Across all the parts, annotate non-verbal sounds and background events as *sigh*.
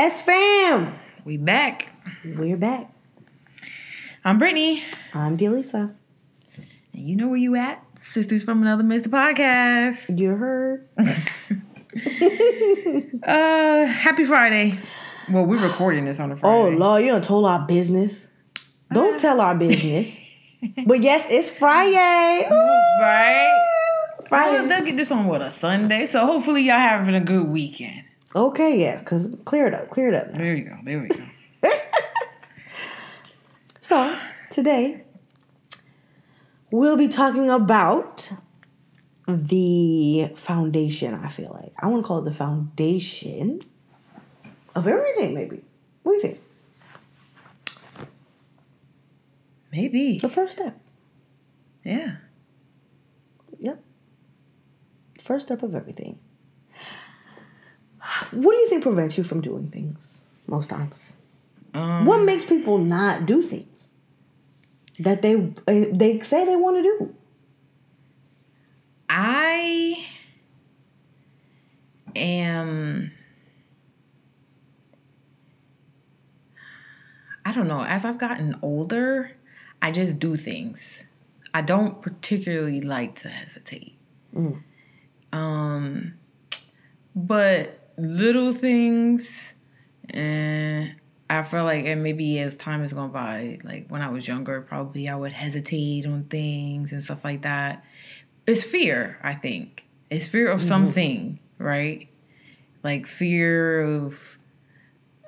S fam. We back. We're back. I'm Brittany. I'm Delisa. And you know where you at? Sisters from Another Mr. Podcast. You heard? *laughs* Uh happy Friday. Well, we're recording this on a Friday. Oh Friday. Lord, you done told our business. Don't tell our business. *laughs* but yes, it's Friday. Ooh, Right? Well, Friday. they'll get this on what a Sunday. So hopefully y'all having a good weekend. Okay, yes, because clear it up, clear it up. There you go. There we go. *laughs* So today we'll be talking about the foundation. I feel like I want to call it the foundation of everything. Maybe what do you think? Maybe. The first step. Yeah. Yep. First step of everything. What do you think prevents you from doing things most times? Um, What makes people not do things that they eh, they say they want to do? I am. I don't know. As I've gotten older, I just do things. I don't particularly like to hesitate. Um, but little things, and I feel like, and maybe as time has gone by, like when I was younger, probably I would hesitate on things and stuff like that. It's fear i think. It's fear of mm-hmm. something right? Like fear of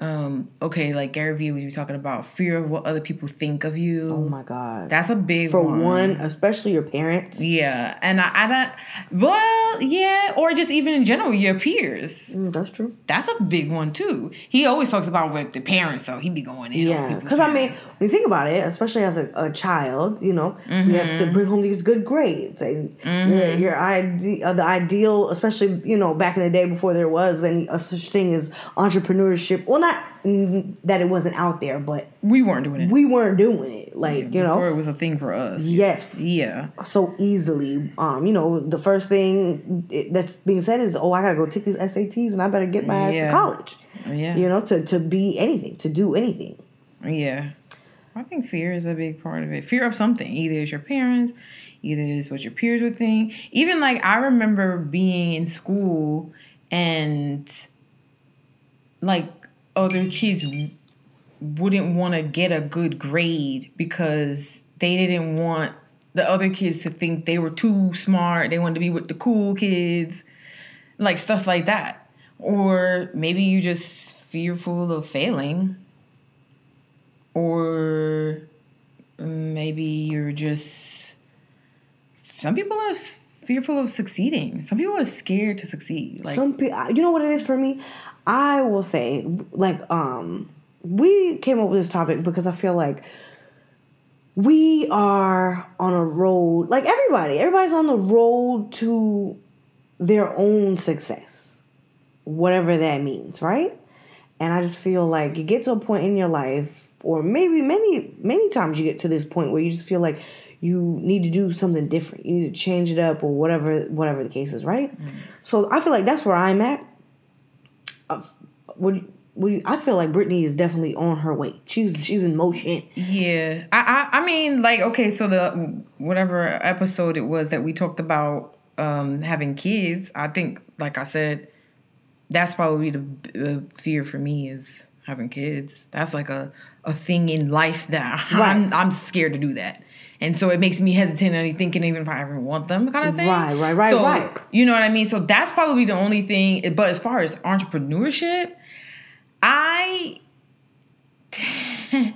um okay like gary vee was be talking about fear of what other people think of you Oh my god! that's a big For one. one, especially your parents. yeah and I, I don't well yeah or just even in general your peers Mm, that's true. that's a big one too he always talks about with the parents so he be going in Yeah, because I mean, when you think about it, especially as a, a child, you know, you have to bring home these good grades, and your, your ide- uh, the ideal, especially you know, back in the day before there was any a such thing as entrepreneurship. Well, not mm, that it wasn't out there, but we weren't doing it we weren't doing it. Like you know, it was a thing for us yes, yeah so easily. Um, you know, the first thing that's being said is, "Oh, I gotta go take these SATs, and I better get my ass Yeah. to college." yeah You know, to to be anything, to do anything. Yeah. I think fear is a big part of it. Fear of something. Either it's your parents, either it's what your peers would think. Even like I remember being in school and like other kids wouldn't want to get a good grade because they didn't want the other kids to think they were too smart. They wanted to be with the cool kids, like stuff like that. Or maybe you just fearful of failing or maybe you're just some people are fearful of succeeding some people are scared to succeed like Some people, uh, you know what it is for me. I will say, like, um, we came up with this topic because I feel like we are on a road. Like everybody, everybody's on the road to their own success, whatever that means, right? And I just feel like you get to a point in your life, or maybe many, many times you get to this point where you just feel like you need to do something different. You need to change it up, or whatever, whatever the case is, right? So I feel like that's where I'm at. Uh, would would you, I feel like Brittany is definitely on her way. She's she's in motion. yeah I, I i mean like okay so the whatever episode it was that we talked about um having kids i think like i said that's probably the uh, fear for me is having kids that's like a a thing in life that *laughs* i'm i'm scared to do that and so it makes me hesitant and thinking even if I ever want them kind of thing. Right, right, right, so, right. You know what I mean? So that's probably the only thing. But as far as entrepreneurship, I *laughs*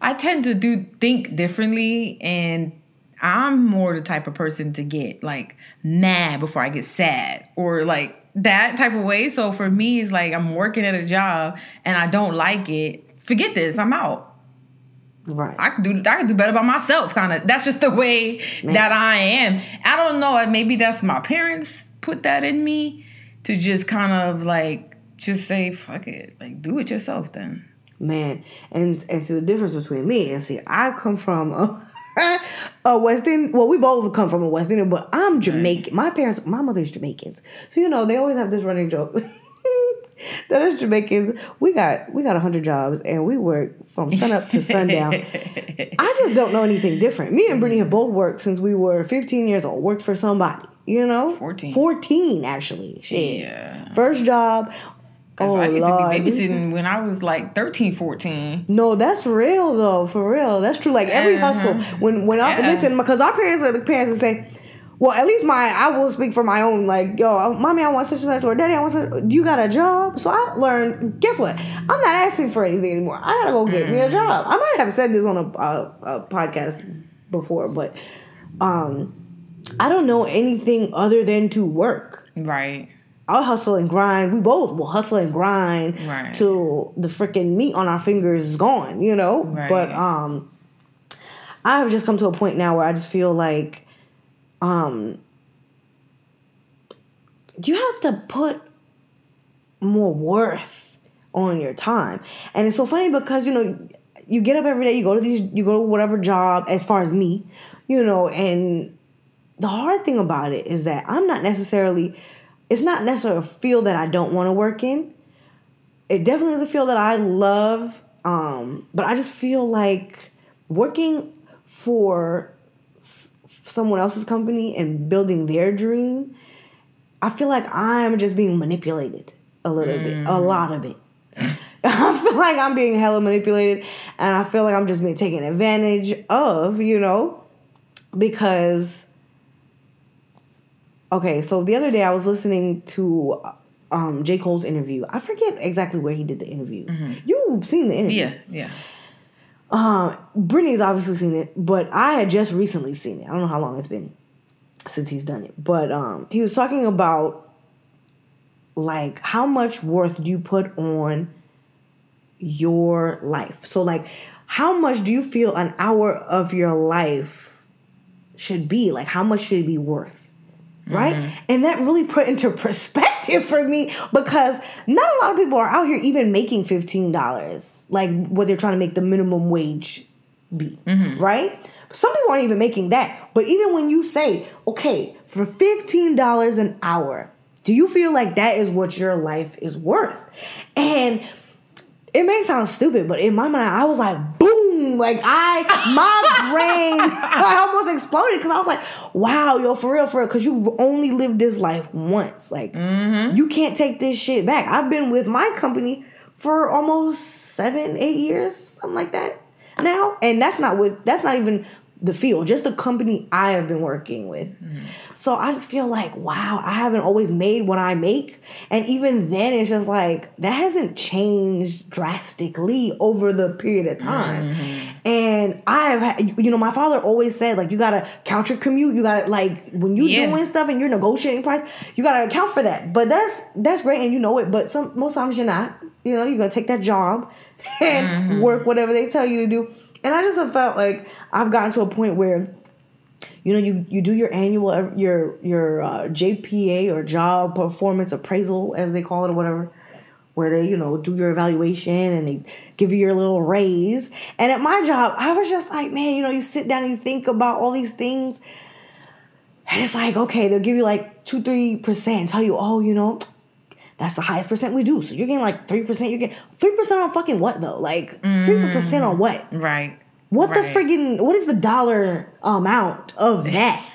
I tend to do think differently and I'm more the type of person to get like mad before I get sad or like that type of way. So for me it's like I'm working at a job and I don't like it. Forget this, I'm out. Right. I could do I could do better by myself kind of. That's just the way that I am. I don't know, maybe that's my parents put that in me to just kind of like just say fuck it. Like do it yourself then. man. And and see the difference between me and see, I come from a, *laughs* a West Indian. Well, we both come from a West Indian, but I'm Jamaican. My parents, my mother's Jamaicans, so you know they always have this running joke. *laughs* *laughs* that is Jamaicans. We got we got hundred jobs and we work from sun up to sundown. *laughs* I just don't know anything different. Me and Brittany have both worked since we were 15 years old. Worked for somebody, you know. 14. 14 actually. Shit. Yeah. First job. Oh I used lord. to be babysitting when I was like 13, 14. No, that's real though. For real, that's true. Like every Uh-huh. hustle. When when I Yeah. listen, because our parents are the parents that say, well, at least my I will speak for my own. Like, yo, mommy, I want such and such, or daddy, I want such. You got a job? So I learned. Guess what? I'm not asking for anything anymore. I gotta go get me a job. I might have said this on a, a, a podcast before, but um, I don't know anything other than to work. Right. I'll hustle and grind. We both will hustle and grind Right. till the freaking meat on our fingers is gone, you know? Right. But um I have just come to a point now where I just feel like um you have to put more worth on your time. And it's so funny because you know you get up every day, you go to these you go to whatever job as far as me, you know, and the hard thing about it is that I'm not necessarily it's not necessarily a field that I don't want to work in. It definitely is a field that I love. Um, but I just feel like working for someone else's company and building their dream, I feel like I'm just being manipulated a little bit, a lot of it. *laughs* I feel like I'm being hella manipulated and I feel like I'm just being taken advantage of, you know, because okay, so the other day I was listening to um, J. Cole's interview. I forget exactly where he did the interview. You've seen the interview. Yeah. Yeah. Uh, Brittany's obviously seen it, but I had just recently seen it. I don't know how long it's been since he's done it. But um, he was talking about like how much worth do you put on your life? So like how much do you feel an hour of your life should be? Like how much should it be worth? Right? Mm-hmm. And that really put into *laughs* perspective for me because not a lot of people are out here even making $15, like what they're trying to make the minimum wage be. Mm-hmm. Right? Some people aren't even making that. But even when you say, okay, for $15 an hour, do you feel like that is what your life is worth? And it may sound stupid, but in my mind, I was like, boom, like I, my brain, I *laughs* almost exploded because I was like, wow, yo, for real, for real, because you only live this life once. Like, mm-hmm. you can't take this shit back. I've been with my company for almost seven, eight years, something like that now. And that's not with, that's not even the field, just the company I have been working with. Mm-hmm. So I just feel like, wow, I haven't always made what I make. And even then, it's just like, that hasn't changed drastically over the period of time. Mm-hmm. And I have, you know, my father always said, like, you gotta count your commute. You gotta, like, when you Yeah. doing stuff and you're negotiating price, you gotta account for that. But that's, that's great and you know it. But some, most times you're not. You know, you're gonna take that job *laughs* and mm-hmm. work whatever they tell you to do. And I just have felt like I've gotten to a point where you know you you do your annual your your uh, JPA or job performance appraisal as they call it or whatever where they you know do your evaluation and they give you your little raise. And at my job I was just like man you know you sit down and you think about all these things and it's like okay they'll give you like 2 3% tell you oh you know that's the highest percent we do. So you're getting like 3% you're getting 3% on fucking what though? Like 3% on what? Right. What the Right. friggin' what is the dollar amount of *laughs* that?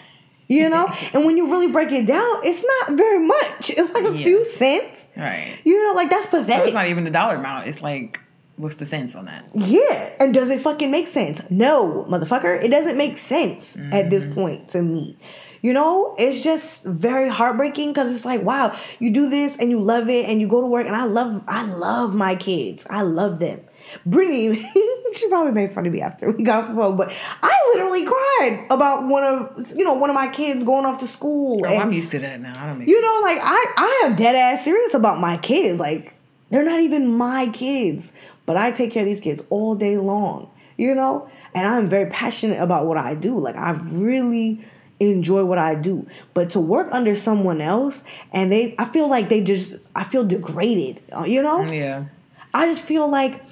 You know? and when you really break it down, it's not very much. It's like a Yeah. few cents. Right. You know, like that's pathetic. So it's not even the dollar amount. It's like, what's the sense on that? yeah. And does it fucking make sense? No, motherfucker. It doesn't make sense at Mm-hmm. this point to me. You know, it's just very heartbreaking because it's like, wow, you do this and you love it and you go to work and I love I love my kids. I love them. Brittany, *laughs* she probably made fun of me after we got off the phone, but I literally cried about one of you know one of my kids going off to school. Oh, and, I'm used to that now. I don't make you know, like I I am dead ass serious about my kids. Like they're not even my kids, but I take care of these kids all day long. You know, and I'm very passionate about what I do. Like I really enjoy what I do. But to work under someone else and they I feel like they just I feel degraded. uh, You know? Yeah. I just feel like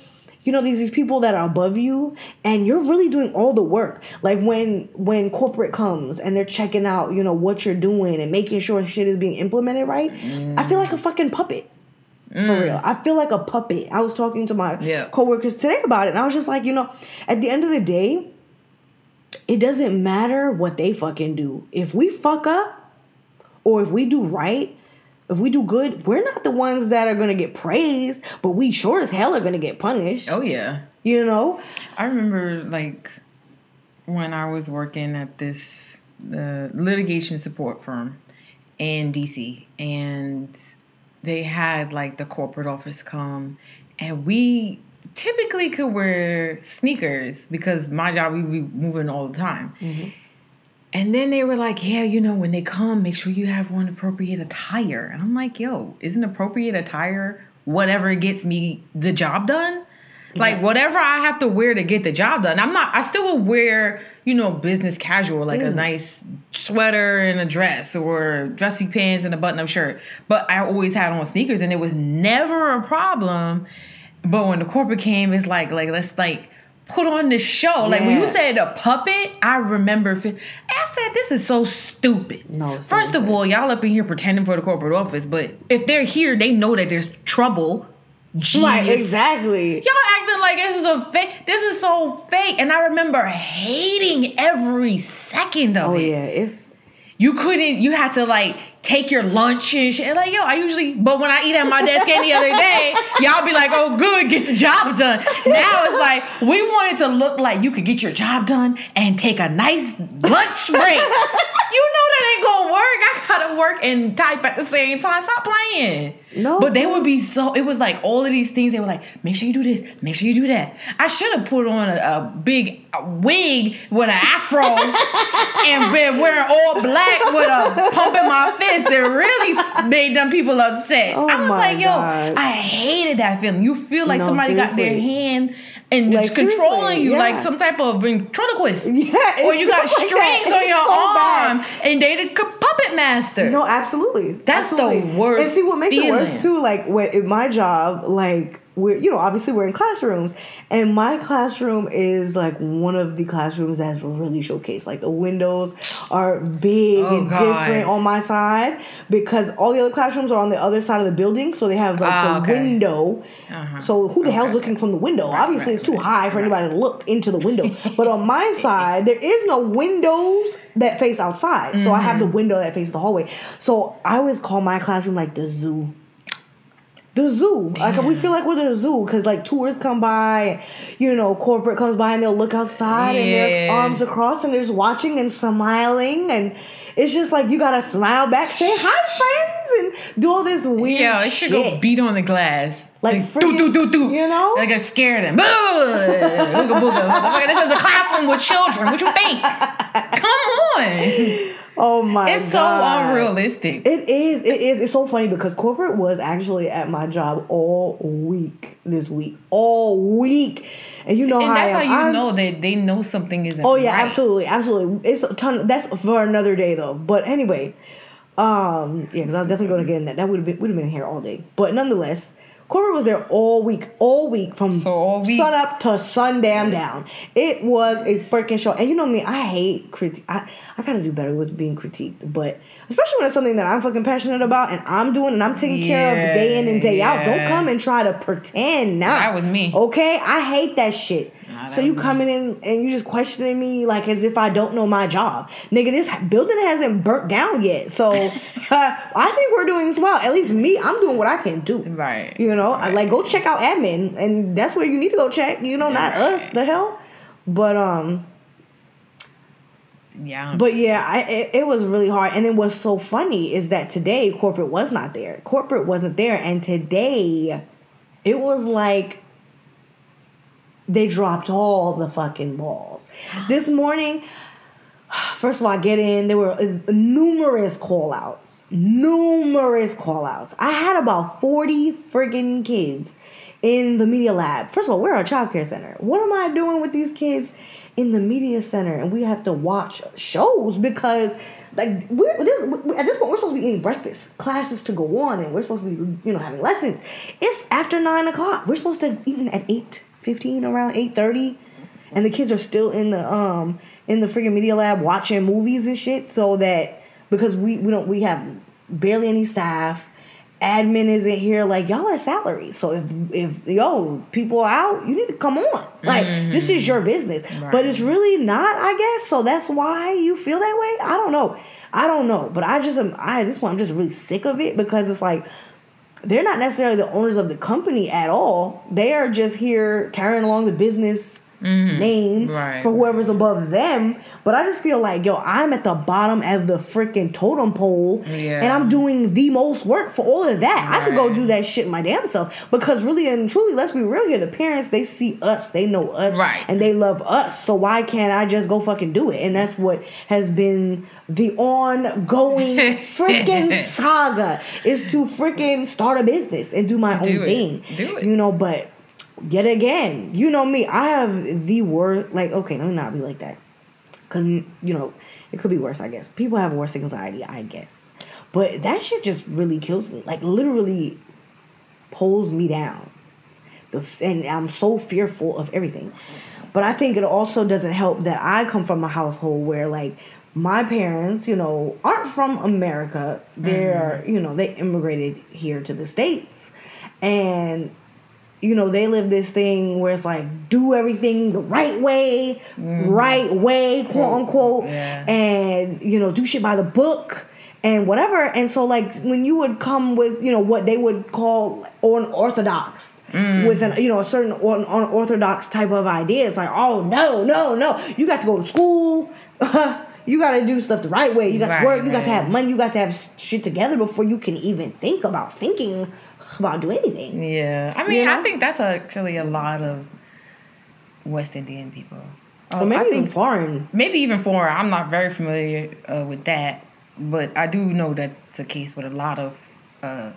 you know these these people that are above you and you're really doing all the work like when when corporate comes and they're checking out you know what you're doing and making sure shit is being implemented right i feel like a fucking puppet For mm. real. I feel like a puppet. I was talking to my Yeah. coworkers today about it, and I was just like, you know, at the end of the day, it doesn't matter what they fucking do. If we fuck up, or if we do right, if we do good, we're not the ones that are gonna get praised, but we sure as hell are gonna get punished. Oh yeah. You know? I remember like when I was working at this uh, litigation support firm in DC, and they had like the corporate office come, and we typically could wear sneakers because my job we be moving all the time. And then they were like, yeah, you know, when they come, make sure you have one appropriate attire. And I'm like, yo, isn't appropriate attire whatever gets me the job done? Like whatever I have to wear to get the job done. I'm not I still will wear, you know, business casual, like a nice sweater and a dress or dressy pants and a button-up shirt. But I always had on sneakers and it was never a problem. But when the corporate came, it's like like let's like put on this show. Like when you said a puppet, I remember. I said this is so stupid. No, first of all, y'all up in here pretending for the corporate office, but if they're here, they know that there's trouble. Jeez. Right, exactly. Y'all acting like this is a fake. This is so fake, and I remember hating every second of Oh it. Oh yeah, it's You couldn't. You had to like take your lunch and shit. Like yo, I usually. But when I eat at my desk any other day, *laughs* y'all be like, "Oh, good, get the job done." Now it's like we want it to look like you could get your job done and take a nice lunch break. you know that ain't gonna work. I gotta work and type at the same time. Stop playing. No, but they would be so. It was like all of these things. They were like, make sure you do this, make sure you do that. I should have put on a, a big wig with an afro *laughs* and been wearing all black with a pump in my fist. It really made them people upset. Oh I was like, yo, God. I hated that feeling. You feel like No, somebody got their hand and Like, controlling you yeah. like some type of ventriloquist. *laughs* Yeah, or you got like strings on your so bad. arm and they the puppet master. No, absolutely. That's the worst And see what makes it worse too, like when in my job, like we're you know, obviously we're in classrooms. And my classroom is like one of the classrooms that's really showcased. Like the windows are big Oh, and God. different on my side because all the other classrooms are on the other side of the building. So they have like Ah, the okay. window. Uh-huh. So who the hell's looking from the window? Right, Obviously right, it's too right, high for anybody to look into the window. but on my *laughs* side, there is no windows that face outside. So I have Mm-hmm. the window that faces the hallway. So I always call my classroom like the zoo. The zoo. Like we feel like we're the zoo because like tours come by, you know, corporate comes by and they'll look outside and their Yeah. arms across and they're just watching and smiling and it's just like you gotta smile back, say hi friends, and do all this weird Yeah, it shit. should go beat on the glass. Like do friggin- do do do. you know? like I scare them. Booga booga. This is a classroom with children. What you think? Come on. Oh my God. It's so unrealistic. It is. It is. It's so funny because corporate was actually at my job all week this week, all week, and you know and how that's I how you I'm- know that they know something isn't. Oh yeah, right. absolutely, absolutely. It's a ton. That's for another day though. But anyway, um, yeah, because I was definitely going to get in that. That would have been would have been here all day. But nonetheless, corporate was there all week, all week from So all week- sun up to sundown down. It was a freaking show. And you know me, I hate critique. I I gotta do better with being critiqued, but especially when it's something that I'm fucking passionate about and I'm doing and I'm taking care of day in and day out. Don't come and try to pretend now. That was me. Okay, I hate that shit. Nah, so you coming in and you just questioning me like as if I don't know my job, nigga. This building hasn't burnt down yet, so *laughs* uh, I think we're doing as well. At least me, I'm doing what I can do. Right. You know, Right. like go check out admin, and that's where you need to go check. You know, not Right. us. The hell. But um, Yeah. but yeah, I, it, it was really hard. And then what's so funny is that today corporate was not there. Corporate wasn't there, and today it was like they dropped all the fucking balls. This morning, first of all, I get in. There were uh, numerous call outs. Numerous call outs. I had about 40 friggin' kids in the media lab. First of all, we're a child care center. What am I doing with these kids in the media center? And we have to watch shows because, like, we're, this, at this point, we're supposed to be eating breakfast, classes to go on, and we're supposed to be, you know, having lessons. It's after nine o'clock. We're supposed to have eaten at eight fifteen, around eight thirty, and the kids are still in the um in the freaking media lab watching movies and shit. So that because we we don't we have barely any staff admin isn't here. Like y'all are salary. So if if yo people are out, you need to come on. Like this is your business. But Mm-hmm. It's really not, I guess. So that's why you feel that way. I don't know. I don't know. But I just am. I at this point I'm just really sick of it because it's like they're not necessarily the owners of the company at all. They are just here carrying along the business name Mm-hmm. Right. for whoever's above them. But I just feel like, yo, I'm at the bottom of the freaking totem pole, Yeah. and I'm doing the most work for all of that. I could go do that shit my damn self because really and truly, let's be real here. The parents they see us, they know us, Right. and they love us. So why can't I just go fucking do it? And that's what has been the ongoing *laughs* freaking saga is to freaking start a business and do my Do own it. thing. Do it. You know, but yet again, you know me, I have the worst. Like, okay, let me not be like that, because you know it could be worse. I guess people have worse anxiety. I guess, but that shit just really kills me. Like, literally pulls me down. The and I'm so fearful of everything. But I think it also doesn't help that I come from a household where like my parents, you know, aren't from America. They're, mm-hmm. you know, they immigrated here to the states. And you know, they live this thing where it's like do everything the right way, mm-hmm. right way, quote unquote, Yeah. and you know, do shit by the book and whatever. And so, like, when you would come with, you know, what they would call unorthodox, mm. with an, you know, a certain unorthodox type of idea, it's like, oh no, no, no, you got to go to school. *laughs* You got to do stuff the right way. You got Right, to work. You got to have money. You got to have shit together before you can even think about thinking about doing anything. Yeah, I mean, You know? I think that's actually a lot of West Indian people. Or Oh, maybe I even think foreign. maybe even foreign. I'm not very familiar uh, with that, but I do know that's the case with a lot of uh,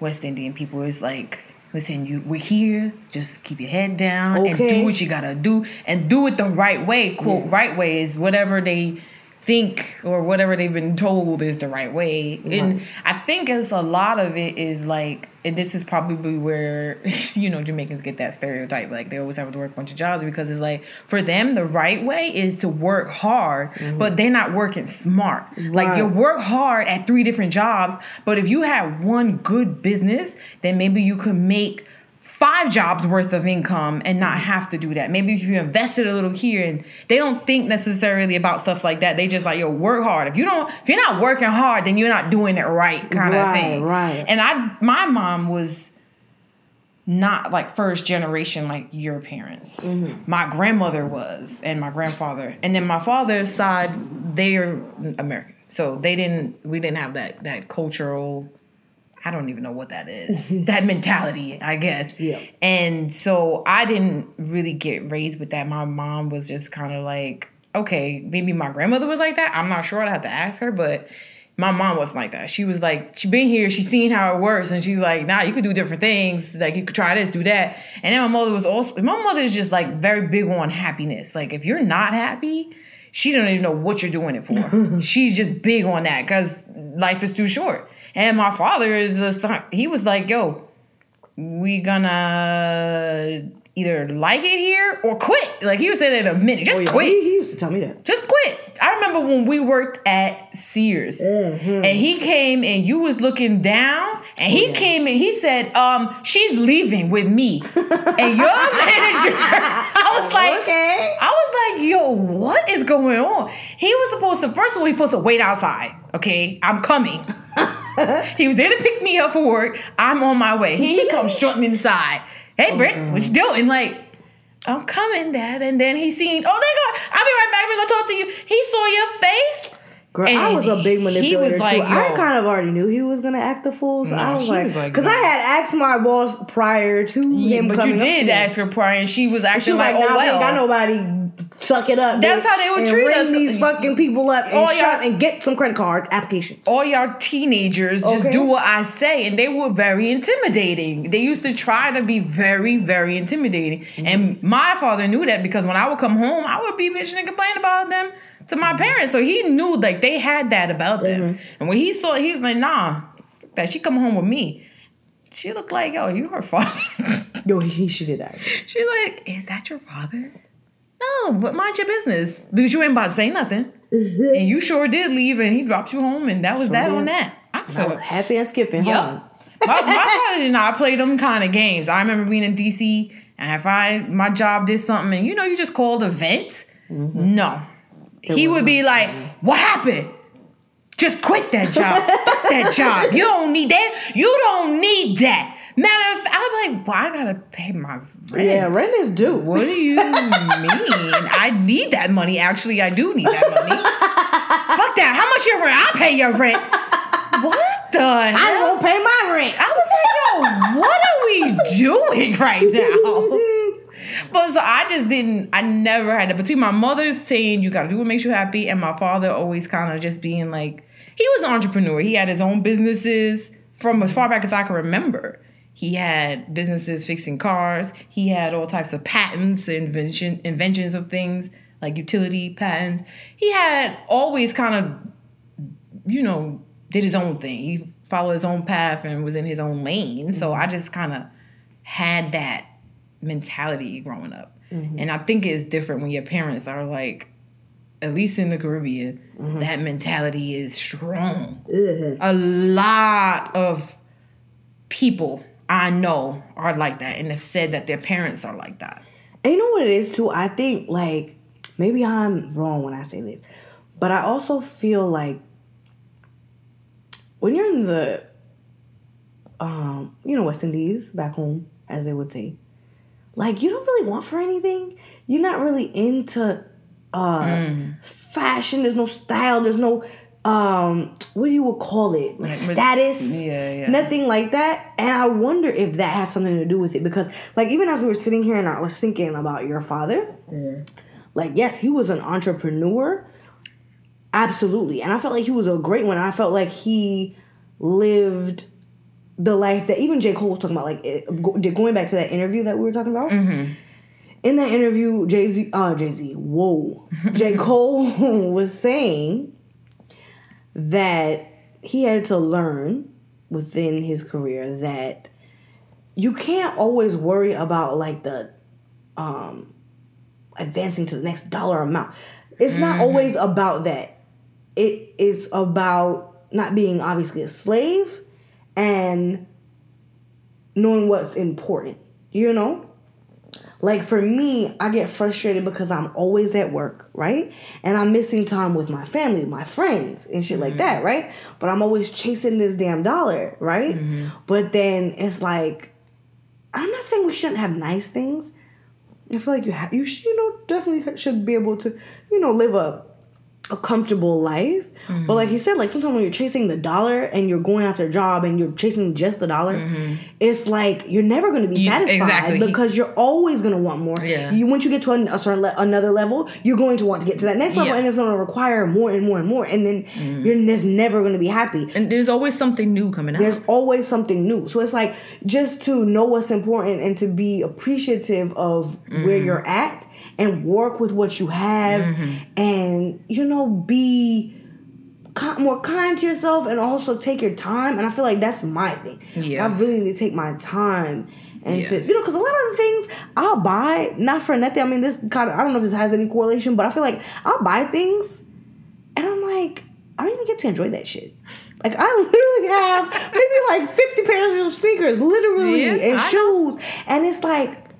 West Indian people. It's like, listen, you we're here. Just keep your head down and do what you gotta do, and do it the right way. Quote right way is whatever they think or whatever they've been told is the right way. And I think it's a lot of it is like, and this is probably where *laughs* you know Jamaicans get that stereotype, like they always have to work a bunch of jobs because it's like for them the right way is to work hard, mm-hmm. but they're not working smart. Like you work hard at three different jobs, but if you had one good business, then maybe you could make five jobs worth of income and not mm-hmm. have to do that. Maybe if you invested a little here and they don't think necessarily about stuff like that. They just like, yo, work hard. If you don't if you're not working hard, then you're not doing it right kind of Right, thing. right. And I my mom was not like first generation like your parents. Mm-hmm. My grandmother was and my grandfather. And then my father's side, they're American. So they didn't we didn't have that that cultural I don't even know what that is. Mm-hmm. that mentality, I guess. Yeah. And so I didn't really get raised with that. My mom was just kind of like, okay, maybe my grandmother was like that. I'm not sure. I'd have to ask her, but my mom wasn't like that. She was like, she been here, she's seen how it works, and she's like, nah, you could do different things. Like you could try this, do that. And then my mother was also my mother is just like very big on happiness. Like if you're not happy, she don't even know what you're doing it for. *laughs* She's just big on that because life is too short. And my father is just he was like, yo, we gonna either like it here or quit. Like he was saying in a minute, just Oh, yeah, quit. He, he used to tell me that. Just quit. I remember when we worked at Sears Mm-hmm. and he came and you was looking down and he came and he said, um, she's leaving with me. *laughs* and your manager, I was like, Okay. I was like, yo, what is going on? He was supposed to, first of all, he supposed to wait outside. Okay, I'm coming. *laughs* he was there to pick me up for work. I'm on my way. He, he comes strutting inside. Hey, Britt, mm-hmm. what you doing? Like, I'm coming, Dad. And then he seen, oh, they go, I'll be right back. We're gonna talk to you. He saw your face. Girl, I was a big he manipulator was like, too. I kind of already knew he was gonna act the fool, so I was like, was like, because I had asked my boss prior to him but coming you up did to ask her prior, and she was She acting was like, like, oh "Nah, we well. ain't got nobody. Suck it up. That's bitch, how they would treat ring us. these fucking people up and shut and get some credit card applications. all y'all teenagers just do what I say, and they were very intimidating. They used to try to be very, very intimidating, Mm-hmm. and my father knew that because when I would come home, I would be bitching and complaining about them to my parents. So he knew like they had that about them, Mm-hmm. and when he saw, he was like, "Nah, that she come home with me." She looked like, "Yo, you her father." *laughs* Yo, he, he should did that. She's like, "Is that your father?" No, but mind your business because you ain't about to say nothing, and you sure did leave, and he dropped you home, and that was Mm-hmm. Sure that on that. I I said, was happy and skipping Yep. home. my, my *laughs* father did not play them kind of games. I remember being in DC, and if I my job did something, and you know, you just called the vent. No, he would be like, "What happened? Just quit that job. *laughs* Fuck that job. You don't need that. You don't need that." Matter of fact, I'm like, "Well, I gotta pay my rent." Yeah, rent is due. What do you mean? I need that money. Actually, I do need that money. Fuck that. How much your rent? I'll pay your rent. What the I hell? won't pay my rent. I was like, yo, what are we doing right now? *laughs* *laughs* But so I just didn't, I never had that. Between my mother saying you gotta do what makes you happy, and my father always kind of just being like, he was an entrepreneur. He had his own businesses from as far back as I can remember. He had businesses fixing cars. He had all types of patents, invention, inventions of things like utility patents. He had always kind of you know, did his own thing. He followed his own path and was in his own lane. So mm-hmm. I just kind of had that mentality growing up. Mm-hmm. And I think it's different when your parents are like, at least in the Caribbean, mm-hmm. that mentality is strong. Mm-hmm. A lot of people I know are like that and have said that their parents are like that. And you know what it is too? I think like maybe I'm wrong when I say this, but I also feel like when you're in the um, you know, West Indies back home, as they would say, like you don't really want for anything. You're not really into uh fashion, there's no style, there's no um what do you would call it? Like status. Yeah, yeah. Nothing like that. And I wonder if that has something to do with it because like even as we were sitting here and I was thinking about your father, like yes, he was an entrepreneur. Absolutely. And I felt like he was a great one. I felt like he lived the life that even J. Cole was talking about, like it, going back to that interview that we were talking about. In that interview, Jay Z, uh, Jay Z, whoa, *laughs* J. Cole *laughs* was saying that he had to learn within his career that you can't always worry about like the um advancing to the next dollar amount. It's not always about that. It is about not being obviously a slave and knowing what's important. You know? Like for me, I get frustrated because I'm always at work, right? And I'm missing time with my family, my friends, and shit like mm-hmm. that, right? But I'm always chasing this damn dollar, right? Mm-hmm. But then it's like, I'm not saying we shouldn't have nice things. I feel like you have, you should, you know, definitely should be able to, you know, live a a comfortable life. But like he said, like sometimes when you're chasing the dollar and you're going after a job and you're chasing just the dollar, it's like you're never going to be You- satisfied exactly. because you're always going to want more. Yeah. You once you get to a, a certain le- another level, you're going to want to get to that next level, Yeah. Mm. and it's going to require more and more and more, and then you're just never going to be happy. And there's always something new coming out. There's always something new. So it's like just to know what's important and to be appreciative of where you're at and work with what you have and, you know, be more kind to yourself and also take your time. And I feel like that's my thing. Yeah. I really need to take my time. And to, you know, because a lot of the things I'll buy, not for nothing. I mean, this kind of, I don't know if this has any correlation, but I feel like I'll buy things and I'm like, I don't even get to enjoy that shit. Like I *laughs* literally have maybe like 50 pairs of sneakers, literally, Yeah, and I shoes. And it's like,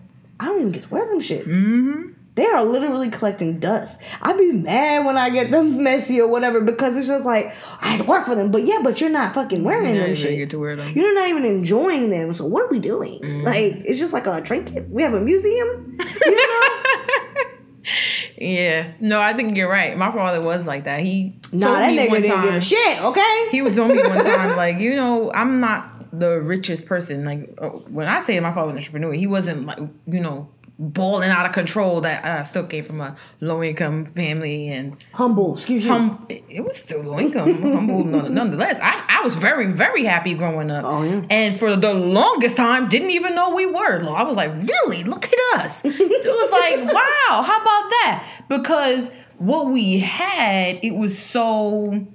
I don't even get to wear them shits. Mm-hmm. They are literally collecting dust. I'd be mad when I get them *laughs* messy or whatever because it's just like I had to work for them. But yeah, but you're not fucking wearing You're them not even shits. get to wear them. You're not even enjoying them. So what are we doing? Mm-hmm. Like it's just like a trinket. We have a museum. You know? *laughs* Yeah. No, I think you're right. My father was like that. He nah, told that me nigga one didn't give time- a shit. Okay. He would tell me one *laughs* time, like, you know, I'm not the richest person. Like, uh, when I say my father was an entrepreneur, he wasn't like, you know, balling out of control. That I still came from a low income family and Humble. Excuse you. It was still low income, humble *laughs* nonetheless. I, I was very very happy growing up. Oh, yeah. And for the longest time, didn't even know we were. I was like, really? Look at us. *laughs* it was like, wow. How about that? Because what we had, it was so,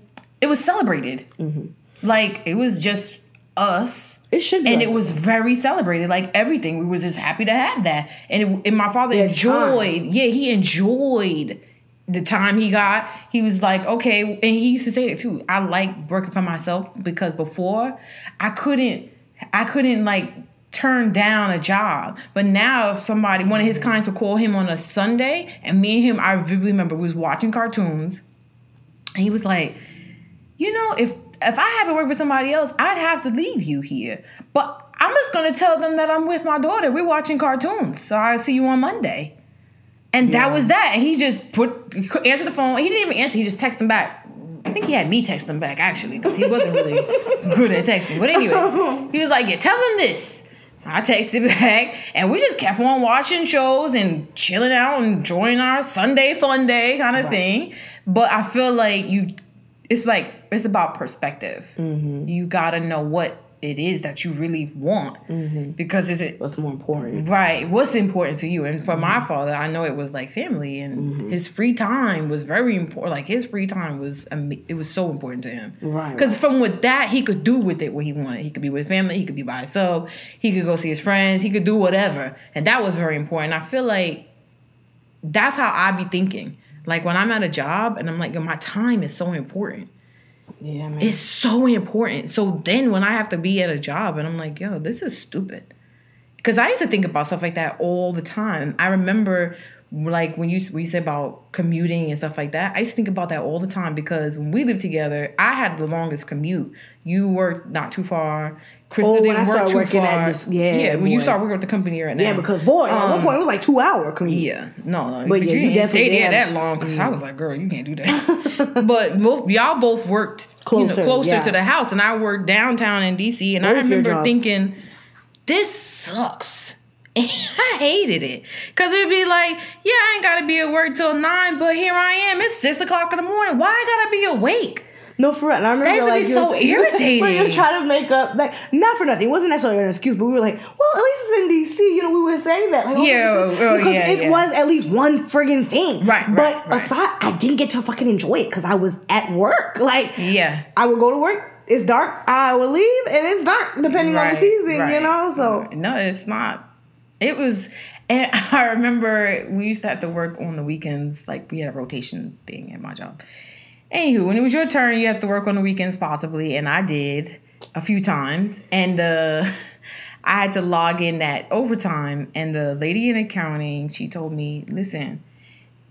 it was celebrated. Mm-hmm. Like it was just us. It should be And like it was very celebrated, like everything. We was just happy to have that, and it, and my father had enjoyed. Yeah, he enjoyed the time he got. He was like, okay, and he used to say it too. I like working for myself because before I couldn't. I couldn't like turn down a job. But now if somebody one of his clients would call him on a Sunday and me and him I vividly remember we was watching cartoons and he was like, you know, if if I had to work for somebody else, I'd have to leave you here. But I'm just gonna tell them that I'm with my daughter. We're watching cartoons. So I'll see you on Monday. And that was that. And he just put answered the phone. He didn't even answer. He just texted him back. I think he had me text him back actually because he wasn't really *laughs* good at texting. But anyway, he was like, "Yeah, tell him this." I texted *laughs* back, and we just kept on watching shows and chilling out and enjoying our Sunday fun day kind of thing. But I feel like you, it's like it's about perspective. Mm-hmm. You gotta know what it is that you really want mm-hmm. because is it What's more important? Right. What's important to you? And for my mm-hmm. father, I know it was like family, and his free time was very important. Like his free time was, it was so important to him. Right, Because from with that, he could do with it what he wanted. He could be with family. He could be by himself. He could go see his friends. He could do whatever, and that was very important. I feel like that's how I be thinking. Like when I'm at a job, and I'm like, my time is so important Yeah, man. it's so important. So then when I have to be at a job and I'm like, yo, this is stupid. Because I used to think about stuff like that all the time. I remember like when you we said about commuting and stuff like that. I used to think about that all the time because when we lived together, I had the longest commute. You worked not too far. Krista Oh, when I started working at this- yeah, yeah. When you boy. start working with the company you're now. yeah, because boy, at one Um, point it was like two hour commute. yeah, no, no. But But, yeah, you, you didn't stay definitely there that long because I was like, girl, you can't do that. *laughs* but both y'all both worked closer, Closer, closer yeah. to the house, and I worked downtown in DC, and Both I remember thinking, this sucks. *laughs* And I hated it because it'd be like, yeah, I ain't gotta be at work till nine, but here I am. It's six o'clock in the morning. Why I gotta be awake? No, for real. And I remember used to like be so *laughs* was- irritating. when you try to make up like not for nothing. It wasn't necessarily an excuse, but we were like, well, at least it's in DC. You know, we were saying that. Like, oh, Yeah, it's- oh, because yeah, it yeah. was at least one friggin' thing. Right, right, But right. aside, I didn't get to fucking enjoy it because I was at work. *laughs* Like, Yeah. I would go to work. It's dark. I would leave, and it's dark depending on the Right, season. You know, so no, it's not. It was, and *laughs* I remember we used to have to work on the weekends. Like we had a rotation thing at my job. Anywho, when it was your turn, you have to work on the weekends possibly, and I did a few times, and uh, *laughs* I had to log in that overtime. And the lady in accounting, she told me, "Listen."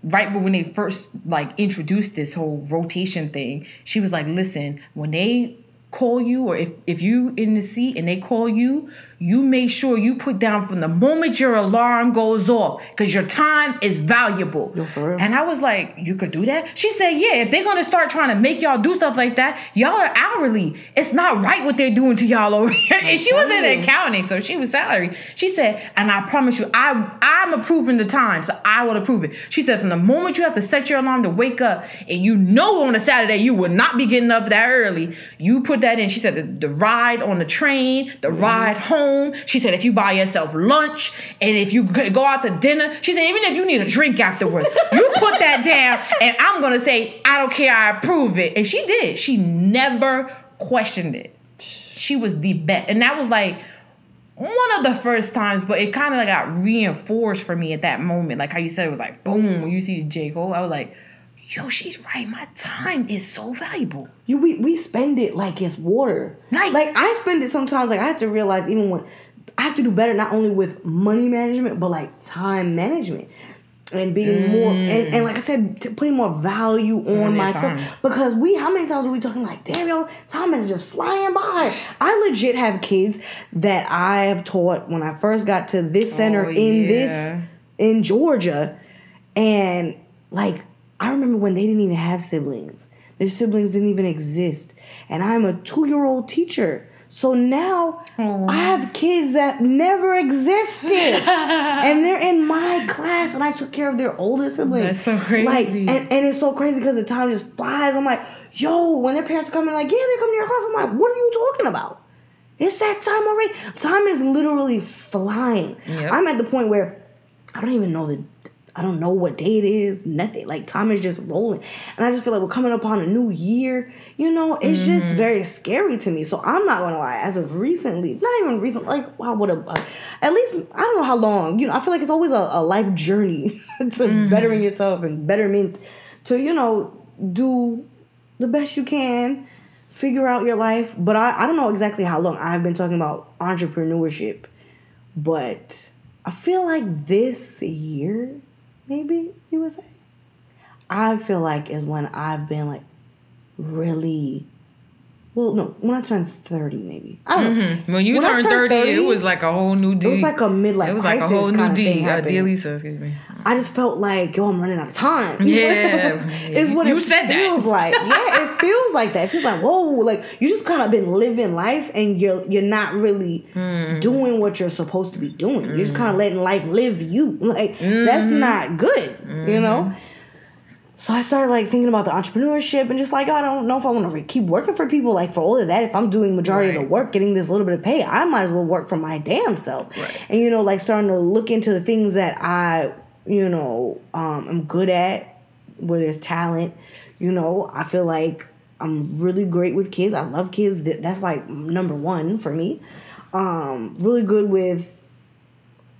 right but when they first like introduced this whole rotation thing she was like listen when they call you or if if you in the seat and they call you you make sure you put down from the moment your alarm goes off because your time is valuable. No, and i was like you could do that? She said yeah if they're gonna start trying to make y'all do stuff like that y'all are hourly. It's not right what they're doing to y'all over *laughs* here. And she was in accounting so she was salary. She said and i promise you i i'm approving the time so i will approve it. She said from the moment you have to set your alarm to wake up and you know on a saturday you will not be getting up that early you put that in. She said the, the ride on the train the ride home she said if you buy yourself lunch and if you go out to dinner she said even if you need a drink afterwards you put that down and i'm gonna say i don't care i approve it. And she did. She never questioned it. She was the best. And that was like one of the first times, but it kind of like got reinforced for me at that moment. Like how you said, it was like boom when you see J. Cole. I was like, yo, she's right. My time is so valuable. you we, we spend it like it's water. Like- like I spend it sometimes. Like I have to realize even when I have to do better, not only with money management, but like time management. And being more, and, and like I said, t- putting more value on your myself time. because we, how many times are we talking like, damn, yo, time is just flying by. I legit have kids that I have taught when I first got to this center Oh, in yeah. this in Georgia, and like I remember when they didn't even have siblings. Their siblings didn't even exist. And I'm a two year old teacher. So now Oh. I have kids that never existed. *laughs* and they're in my class and I took care of their older siblings. That's so Like crazy. and, and it's so crazy because the time just flies. I'm like, yo, when their parents are coming, like, yeah, they're coming to your class. I'm like, what are you talking about? It's that time already. Time is literally flying. Yep. I'm at the point where I don't even know the I don't know what day it is, nothing. Like time is just rolling. And I just feel like we're coming upon a new year. You know, it's just Mm-hmm. very scary to me. So I'm not gonna lie, as of recently, not even recent, like wow, what a uh, at least I don't know how long, you know, I feel like it's always a, a life journey *laughs* to Mm-hmm. bettering yourself and betterment to, you know, do the best you can figure out your life. But I, I don't know exactly how long I've been talking about entrepreneurship, but I feel like this year, maybe you would say, I feel like is when I've been like really well, no, when I turned 30, maybe. I don't know. Mm-hmm. When you When turned, turned 30, 30, it was like a whole new D. It was like a midlife It was like a whole new kind of thing D. Uh. Lisa, excuse me. I just felt like, yo, I'm running out of time. *laughs* Yeah. is what You it said that. feels like. Yeah, it feels like that. It feels like, whoa, like you just kind of been living life and you're you're not really Hmm. doing what you're supposed to be doing. You're just kind of letting life live you. *laughs* Like that's Mm-hmm. not good, you know. So I started like thinking about the entrepreneurship and just like I don't know if I want to re- keep working for people like for all of that. If I'm doing majority of the work, getting this little bit of pay, I might as well work for my damn self. Right. And you know, like starting to look into the things that I, you know, um, am good at, where there's talent. You know, I feel like I'm really great with kids. I love kids. That's like number one for me. Um, really good with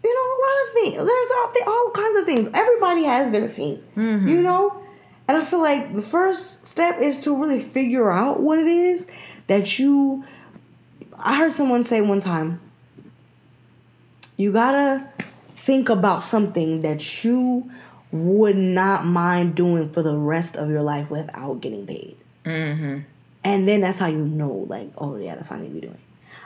you know, a lot of things. There's all, th- all kinds of things. Everybody has their thing, you know? And I feel like the first step is to really figure out what it is that you. I heard someone say one time, you gotta think about something that you would not mind doing for the rest of your life without getting paid. Mm-hmm. And then that's how you know, like, oh yeah, that's what I need to be doing.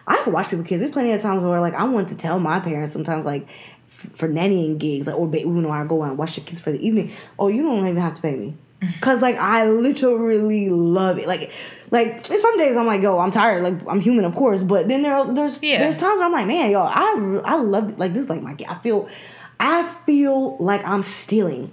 I can watch people kids. There's plenty of times where like I want to tell my parents sometimes like f- for nannying gigs, like or you know I go out and watch the kids for the evening. Oh, you don't even have to pay me, *laughs* cause like I literally love it. Like, like some days I'm like, yo, I'm tired. Like I'm human, of course. But then there there's Yeah. there's times where I'm like, man, yo, I I love it. like this. Is like my I feel I feel like I'm stealing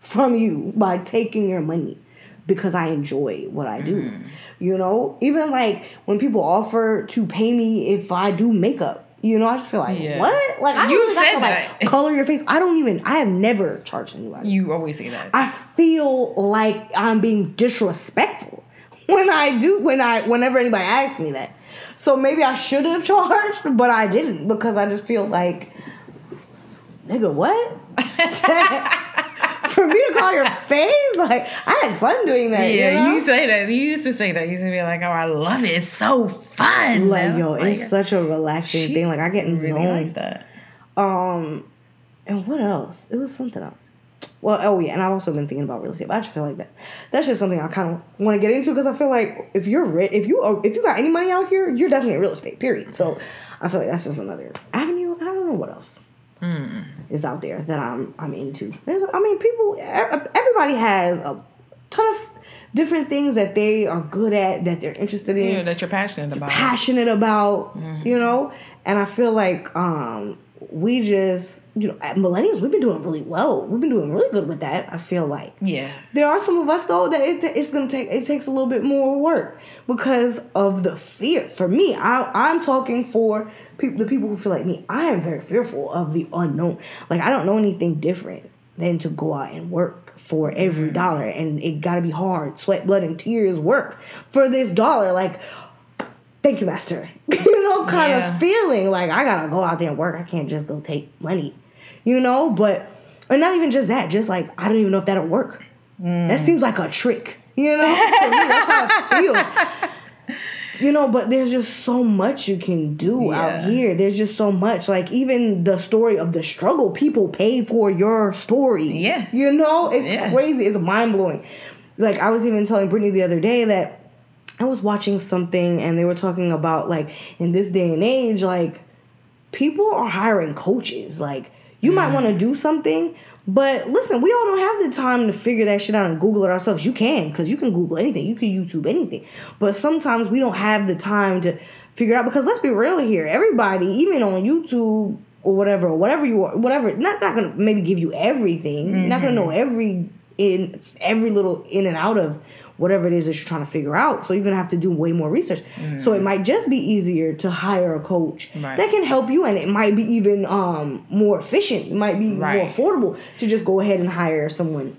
from you by taking your money because I enjoy what I do. Mm. You know, even like when people offer to pay me if I do makeup, you know, I just feel like Yeah. what? Like I You really said that. like color your face. I don't even. I have never charged anybody. You always say that. I feel like I'm being disrespectful *laughs* when I do when I whenever anybody asks me that. So maybe I should have *laughs* charged, but I didn't because I just feel like, nigga, what? *laughs* For me to call your *laughs* face, like I had fun doing that. yeah, you, know? you say that. You used to say that. You used to be like, "Oh, I love it. It's so fun." like man." yo, Like, it's such a relaxing thing. Like I get in really zone. that. Um, and what else? It was something else. Well, oh yeah, and I've also been thinking about real estate. But I just feel like that. That's just something I kind of want to get into because I feel like if you're rich, if you if you got any money out here, you're definitely in real estate. Period. So I feel like that's just another avenue. I don't know what else is out there that I'm I'm into. There's, I mean, people, everybody has a ton of different things that they are good at that they're interested in Yeah, that you're passionate about. passionate about, you know? And I feel like um we just, you know, at millennials, we've been doing really well. We've been doing really good with that. I feel like yeah. there are some of us though that it, it's gonna take it takes a little bit more work because of the fear. For me, I, I'm talking for people, the people who feel like me. I am very fearful of the unknown. Like I don't know anything different than to go out and work for every mm-hmm. dollar, and it got to be hard, sweat, blood, and tears work for this dollar. Like thank you, master. *laughs* you know, kind Yeah. of feeling like I gotta go out there and work. I can't just go take money, you know. But and not even just that, just like I don't even know if that'll work. That mm. seems like a trick, you know. *laughs* me, that's how it feels. You know, but there's just so much you can do out here. There's just so much. Like even the story of the struggle, people pay for your story. Yeah. You know, it's Yeah. crazy. It's mind blowing. Like I was even telling Brittany the other day that I was watching something and they were talking about like in this day and age, like people are hiring coaches. Like you might mm. want to do something, but listen, we all don't have the time to figure that shit out and Google it ourselves. You can, because you can Google anything, you can YouTube anything. But sometimes we don't have the time to figure out because let's be real here. Everybody, even on YouTube or whatever, or whatever you are, whatever, not not gonna maybe give you everything. You're not gonna mm-hmm. know every in every little in and out of whatever it is that you're trying to figure out. So you're gonna have to do way more research. So it might just be easier to hire a coach Right. that can help you, and it might be even um, more efficient. It might be Right. more affordable to just go ahead and hire someone.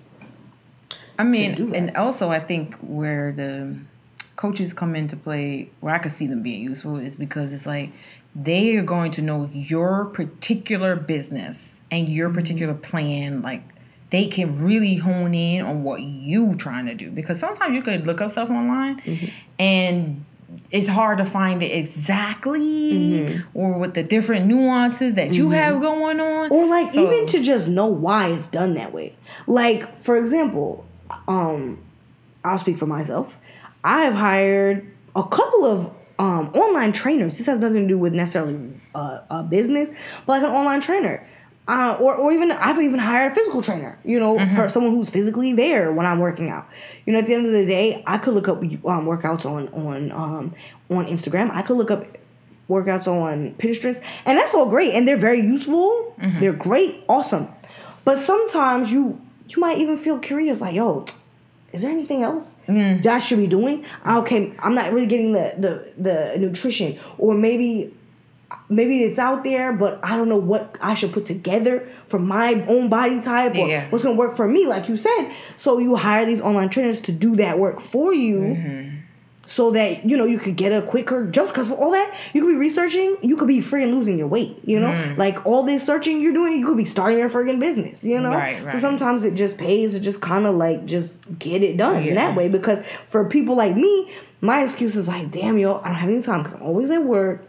I mean, and also I think where the coaches come into play, where I could see them being useful, is because it's like they are going to know your particular business and your particular plan, like they can really hone in on what you trying to do. Because sometimes you could look up stuff online Mm-hmm. and it's hard to find it exactly Mm-hmm. or with the different nuances that you have going on. Or like So- even to just know why it's done that way. Like for example um i'll speak for myself. I've hired a couple of um online trainers. This has nothing to do with necessarily uh, a business but like an online trainer uh, or, or even I've even hired a physical trainer, you know, per, someone who's physically there when I'm working out. You know, at the end of the day, I could look up um, workouts on on um, on Instagram. I could look up workouts on Pinterest, and that's all great, and they're very useful. They're great, awesome. But sometimes you you might even feel curious, like, yo, is there anything else that I should be doing? Okay, I'm not really getting the the the nutrition, or maybe maybe it's out there, but I don't know what I should put together for my own body type or Yeah. what's gonna work for me, like you said. So you hire these online trainers to do that work for you. Mm-hmm. So that you know you could get a quicker just because for all that you could be researching, you could be free and losing your weight. You know, Mm. like all this searching you're doing, you could be starting your friggin' business. You know, Right, so sometimes it just pays to just kind of like just get it done in Yeah. that way. Because for people like me, my excuse is like, damn yo, I don't have any time because I'm always at work.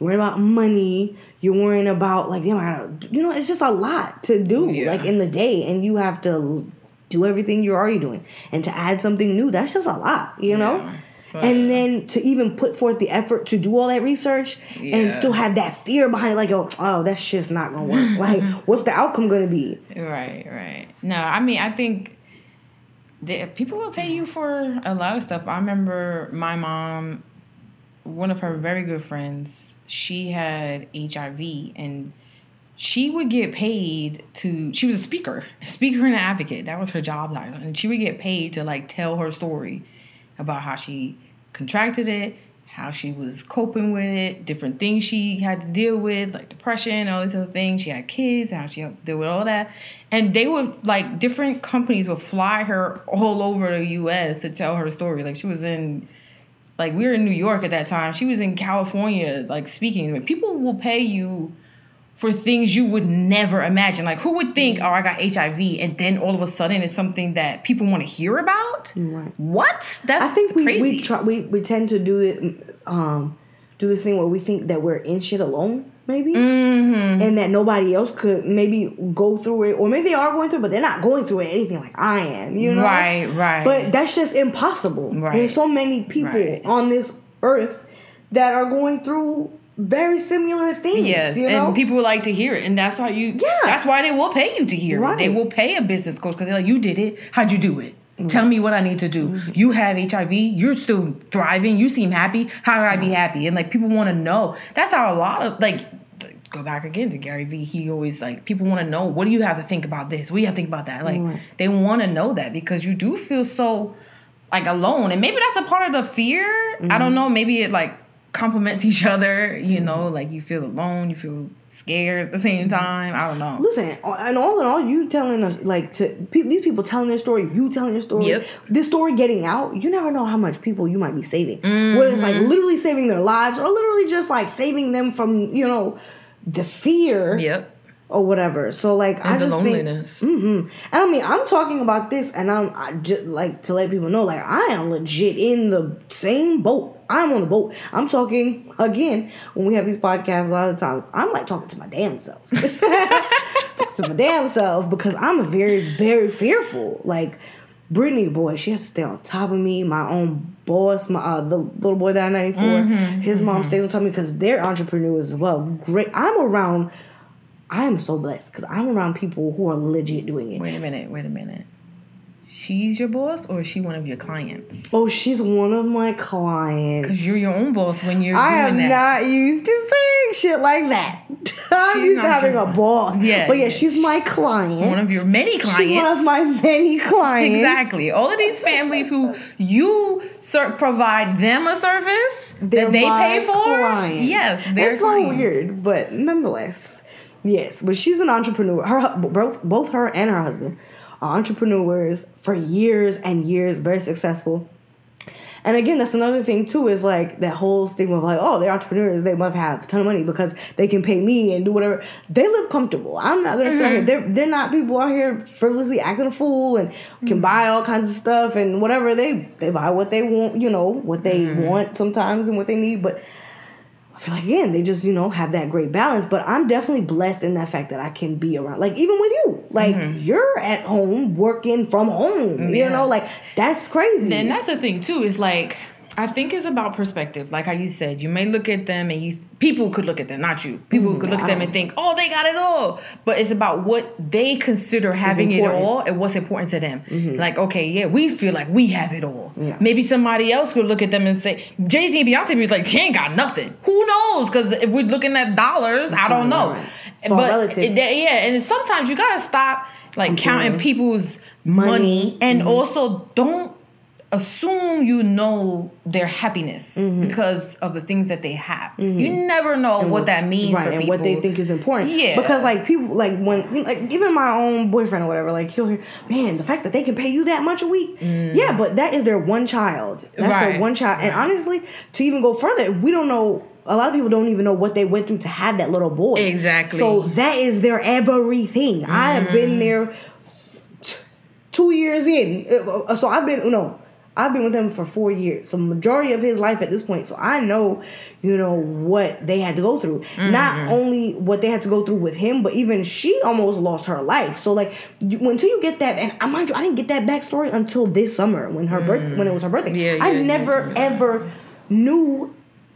You're worrying about money. You're worrying about like, damn, I gotta, you know, it's just a lot to do Yeah. like in the day, and you have to do everything you're already doing, and to add something new, that's just a lot, you know. Yeah. But- And then to even put forth the effort to do all that research and still have that fear behind it, like, oh, oh, that shit's not gonna work. *laughs* like, what's the outcome gonna be? Right, right. No, I mean, I think that people will pay you for a lot of stuff. I remember my mom, one of her very good friends, she had HIV and she would get paid to she was a speaker a speaker and an advocate. That was her job title. And she would get paid to like tell her story about how she contracted it how she was coping with it different things she had to deal with like depression all these other things. She had kids how she had to deal with all that. And they would like different companies would fly her all over the us to tell her story. Like she was in like we were in New York at that time. She was in California, like speaking. Like, people will pay you for things you would never imagine. Like who would think, oh, I got HIV, and then all of a sudden it's something that people want to hear about? Right. What? That's I think we crazy. we try we, we tend to do it um do this thing where we think that we're in shit alone, maybe, Mm-hmm. and that nobody else could maybe go through it, or maybe they are going through, it, but they're not going through it anything like I am, you know? Right, right. But that's just impossible. Right. There's so many people Right. on this earth that are going through very similar things. Yes, you know? and people would like to hear it, and that's how you. Yeah. that's why they will pay you to hear it. They will pay a business coach because they're like, "You did it. How'd you do it? Tell me what I need to do. Mm-hmm. You have HIV. You're still thriving. You seem happy. How do I be happy?" And like people want to know. That's how a lot of like. Go back again to Gary Vee. He always like people want to know what do you have to think about this? What do you have to think about that? Like Right. they want to know that because you do feel so like alone and maybe that's a part of the fear i Mm-hmm. don't know maybe it like complements each other you know like you feel alone you feel scared at the same Mm-hmm. time i don't know Listen, and all in all, you telling us like to pe- these people telling their story, you telling your story, Yep. this story getting out. You never know how much people you might be saving. Whether it's like literally saving their lives or literally just like saving them from you know the fear yep or whatever. So like I and the just think, loneliness hmm and I mean I'm talking about this, and I'm I just like to let people know like I am legit in the same boat. I'm on the boat. I'm talking again when we have these podcasts. A lot of times I'm like talking to my damn self. *laughs* talking to my damn self because I'm very very fearful. Like Brittany, boy, she has to stay on top of me. My own boss, my uh, the little boy that I'm 94, Mm-hmm, his mom stays on top of me because they're entrepreneurs as well. Great. I'm around. I am so blessed because I'm around people who are legit doing it. wait a minute wait a minute she's your boss or is she one of your clients Oh, she's one of my clients. because you're your own boss when you're I am that not used to saying shit like that. *laughs* I'm She's used to having a boss. Yeah, But yeah, yeah. she's my client. one of your many clients She's one of my many clients. Exactly. All of these families who you ser- provide them a service They're that they pay for. clients. Yes, they're It's so weird, but nonetheless, yes. But she's an entrepreneur. Her both both her and her husband are entrepreneurs for years and years, very successful. And again, that's another thing too is like that whole stigma of like, oh, they're entrepreneurs, they must have a ton of money because they can pay me and do whatever. They live comfortable. I'm not gonna say Mm-hmm. they're they're not people out here frivolously acting a fool and Mm-hmm. can buy all kinds of stuff and whatever they they buy what they want, you know, what they Mm-hmm. want sometimes and what they need, but. I feel like again they just you know have that great balance, but I'm definitely blessed in that fact that I can be around. Like even with you, like you're at home working from home. You Mm-hmm. Know, like that's crazy. And that's the thing too. Is like I think it's about perspective. Like how you said, you may look at them and you people could look at them, not you. People could look at them and think, oh, they got it all. But it's about what they consider having it all and what's important to them. Like, okay, yeah, we feel like we have it all. Yeah. Maybe somebody else could look at them and say, Jay Z and Beyonce be like, she ain't got nothing. Who knows? Because if we're looking at dollars, I don't know. Right, right. It's all But relative. it- yeah, and sometimes you gotta stop like counting people's money, Money. and Mm-hmm. also don't assume you know their happiness Mm-hmm. because of the things that they have. You never know what that means right for and people. what they think is important Yeah. because like people like when like even my own boyfriend or whatever like he'll hear man the fact that they can pay you that much a week yeah but that is their one child that's their Mm. One child and honestly to even go further we don't know a lot of people don't even know what they went through to have that little boy Exactly. so that is their everything i have been Mm-hmm. there two years in Uh, so i've been no I've been with him for four years, so majority of his life at this point. So I know, you know, what they had to go through. Mm-hmm. Not only what they had to go through with him, but even she almost lost her life. So like, you, until you get that, and I mind you, I didn't get that backstory until this summer when her birth, when it was her birthday. Mm. Yeah, I yeah, yeah, never ever knew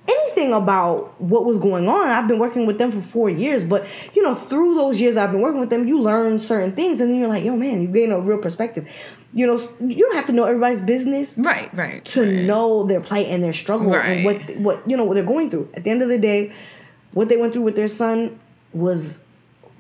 anything about what was going on. I've been working with them for four years, but you know, through those years I've been working with them, you learn certain things, and then you're like, yo, man, you gain a real perspective. You know, you don't have to know everybody's business right, right. to know their plight and their struggle and what what you know what they're going through. At the end of the day, what they went through with their son was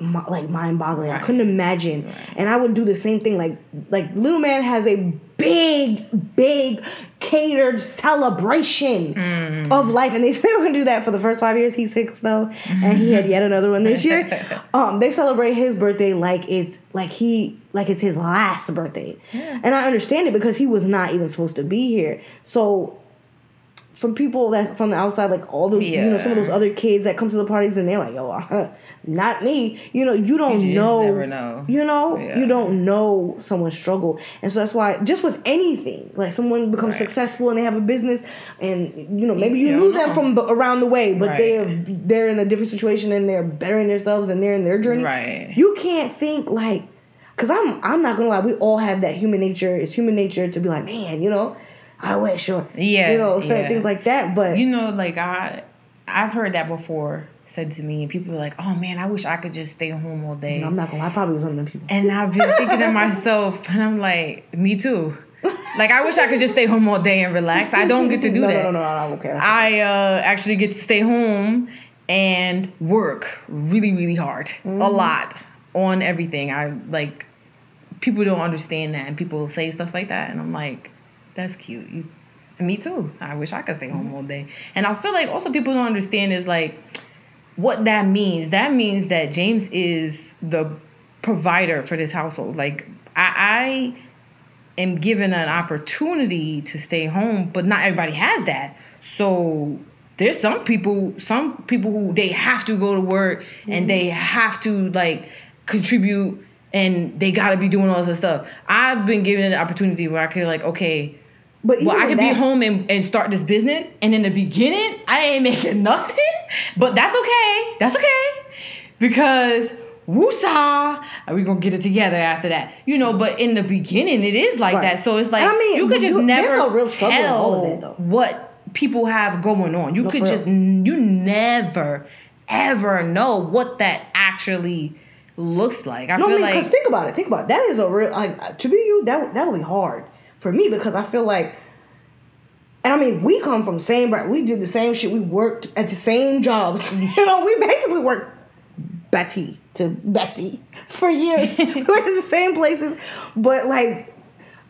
like mind boggling. I couldn't imagine, and I would do the same thing. Like like little man has a big big catered celebration Mm. of life, and they *laughs* said we're gonna do that for the first five years. He's six though, and he had yet another one this year. *laughs* um, they celebrate his birthday like it's like he like it's his last birthday, and I understand it because he was not even supposed to be here. So from people that's from the outside, like all those, you know, some of those other kids that come to the parties and they're like, yo, *laughs* not me. You know, you don't You know, never know. You know, Yeah. you don't know someone's struggle, and so that's why just with anything, like someone becomes Right. successful and they have a business, and you know, maybe you You knew them know. from around the way, but Right. they're they're in a different situation and they're bettering themselves and they're in their journey. Right. You can't think like, cause I'm I'm not gonna lie, we all have that human nature. It's human nature to be like, man, you know. I wish, or Yeah, you know, certain yeah. things like that. But You know, like I, I've heard that before said to me, and people are like, "Oh man, I wish I could just stay home all day." I'm not gonna lie, I probably was one of them people. And I've been thinking to *laughs* myself, and I'm like, me too. Like I wish I could just stay home all day and relax. I don't get to *laughs* do no, that. No, no, no, no, I don't care. I uh, actually get to stay home and work really, really hard, Mm-hmm. a lot on everything. I like people don't understand that, and people say stuff like that, and I'm like, that's cute. You, me too. I wish I could stay home all day. And I feel like also people don't understand is like what that means. That means that James is the provider for this household. Like I, I am given an opportunity to stay home, but not everybody has that. So there's some people, some people who they have to go to work and they mm-hmm. have to like contribute and they gotta be doing all this stuff. I've been given an opportunity where I could like, okay, but well, I could be home and, and start this business, and in the beginning, I ain't *laughs* making nothing, but that's okay. That's okay. Because woosah, we gonna get it together after that. You know, but in the beginning, it is like Right. that. So it's like I mean, you could just you- never real struggle all of tell that, what people have going on. You No, could just you never ever know what that actually looks like. I No, I feel mean, because think about it. Think about it. That is a real like to be you. That that would be hard for me because I feel like, and I mean, we come from the same. We did the same shit. We worked at the same jobs. *laughs* you know, we basically worked Betty to Betty for years. *laughs* we went to the same places, but like.